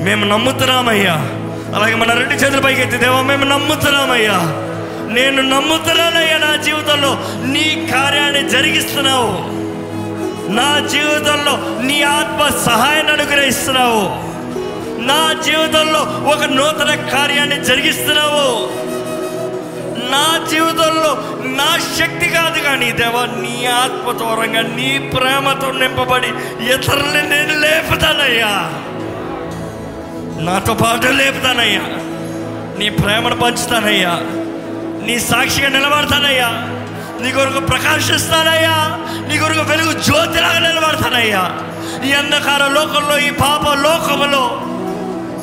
మేము నమ్ముతున్నామయ్యా. అలాగే మన రెండు చేతుల పైకి ఎత్తి దేవా మేము నమ్ముతున్నామయ్యా. నేను నమ్ముతున్నానయ్యా నా జీవితంలో. నీ కార్యాన్ని జరిగిస్తున్నావు. నా జీవితంలో నీ ఆత్మ సహాయాన్ని అనుగ్రహిస్తున్నావు. నా జీవితంలో ఒక నూతన కార్యాన్ని జరిగిస్తున్నావు. నా జీవితంలో నా శక్తి కాదు కానీ దేవా నీ ఆత్మ దూరంగా నీ ప్రేమతో నింపబడి ఇతరుల్ని నేను లేపుతానయ్యా. నాతో పాటు లేపుతానయ్యా. నీ ప్రేమను పంచుతానయ్యా. నీ సాక్షిగా నిలబడతానయ్యా. నీ కొరకు ప్రకాశిస్తానయ్యా. నీ కొరకు వెలుగు జ్యోతిలాగా నిలబడతానయ్యా. ఈ అంధకార లోకంలో ఈ పాప లోకములో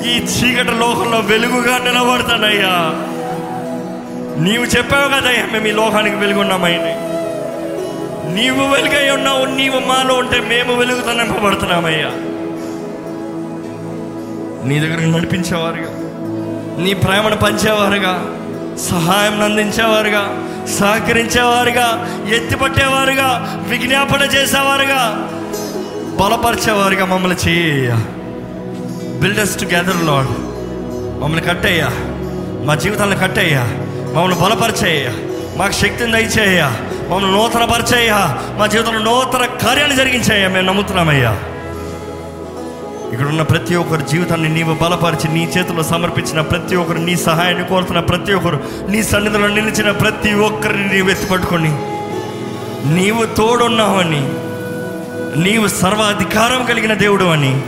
ఈ చీకటి లోకంలో వెలుగుగా నిలబడతానయ్యా. నీవు చెప్పావు కదయ్యా మేము ఈ లోకానికి వెలుగున్నామని నీవు వెలుగై ఉన్నావు నీవు మాలో ఉంటే మేము వెలుగుతో నింపబడుతున్నామయ్యా. నీ దగ్గర నడిపించేవారుగా. నీ ప్రేమను పంచేవారుగా. సహాయం అందించేవారుగా సహకరించేవారుగా ఎత్తిపట్టేవారుగా విజ్ఞాపన చేసేవారుగా బలపరిచేవారుగా మమ్మల్ని చేయ బిల్డర్స్ టుగెదర్ లాడ్ మమ్మల్ని కట్టేయ్యా. మా జీవితాలను కట్టయ్యా. మమ్మల్ని బలపరిచేయ్యా. మాకు శక్తిని దయచేయ్యా. మమ్మల్ని నూతన పరిచేయ్యా మా జీవితంలో నూతన కార్యాన్ని జరిగించేయ్యా. మేము నమ్ముతున్నామయ్యా. ఇక్కడ ఉన్న ప్రతి ఒక్కరి జీవితాన్ని నీవు బలపరిచి నీ చేతిలో సమర్పించిన ప్రతి ఒక్కరు నీ సహాయాన్ని కోరుతున్న ప్రతి ఒక్కరు నీ సన్నిధిలో నిలిచిన ప్రతి ఒక్కరిని నీవు ఎత్తిపట్టుకొని నీవు తోడున్నావని నీవు సర్వాధికారం కలిగిన దేవుడు అని.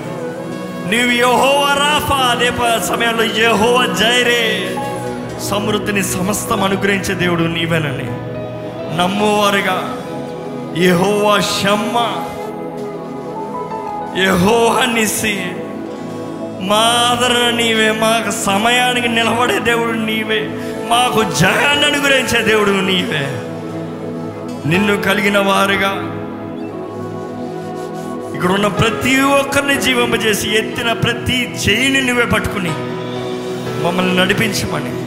నీవు యెహోవా రాఫా అదే సమయంలో యెహోవా జైరే. సమృద్ధిని సమస్తం అనుగ్రహించే దేవుడు నీవేనని. నమ్మువారుగా. యెహోవా షమ్మ. యహోహనిసి మాదర నీవే మాకు సమయానికి నిలబడే దేవుడు నీవే. మాకు జయాన్ని అనుగ్రహించే దేవుడు నీవే. నిన్ను కలిగిన వారుగా ఇక్కడ ఉన్న ప్రతి ఒక్కరిని జీవింపజేసి ఎత్తిన ప్రతి చేయిని నువ్వే పట్టుకుని మమ్మల్ని నడిపించమని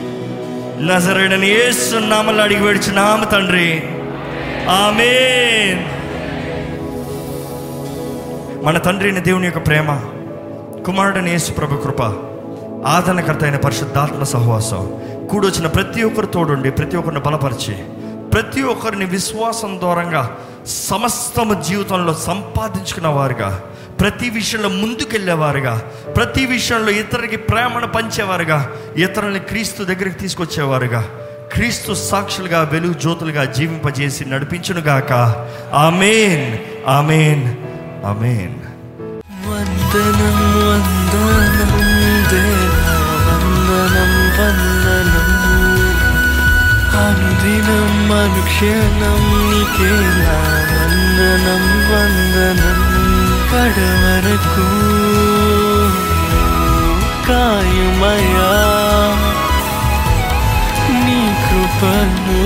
నజరేడని యేసు నామలు అడిగి వేడుచున్నాము తండ్రి. ఆమె మన తండ్రి అయిన దేవుని యొక్క ప్రేమ కుమారుడని యేసు ప్రభు కృప ఆదరణకర్త అయిన పరిశుద్ధాత్మ సహవాసం కూడొచ్చిన ప్రతి ఒక్కరు తోడుండి ప్రతి ఒక్కరిని బలపరిచి ప్రతి ఒక్కరిని విశ్వాసం దూరంగా సమస్తము జీవితంలో సంపాదించుకున్న వారుగా ప్రతి విషయంలో ముందుకెళ్ళేవారుగా ప్రతి విషయంలో ఇతరులకి ప్రేమను పంచేవారుగా ఇతరులని క్రీస్తు దగ్గరికి తీసుకొచ్చేవారుగా క్రీస్తు సాక్షులుగా వెలుగు జ్యోతులుగా జీవింపజేసి నడిపించునుగాక. ఆమెన్. ఆమెన్. അമേൻ വന്ദനം വന്ദനം വന്ദനം വന്ദനം അനുദിനം മനുഷ്യനം വന്ദനം വന്ദനം കടവരക്കൂ കായുമയാ നീ കൃപനോ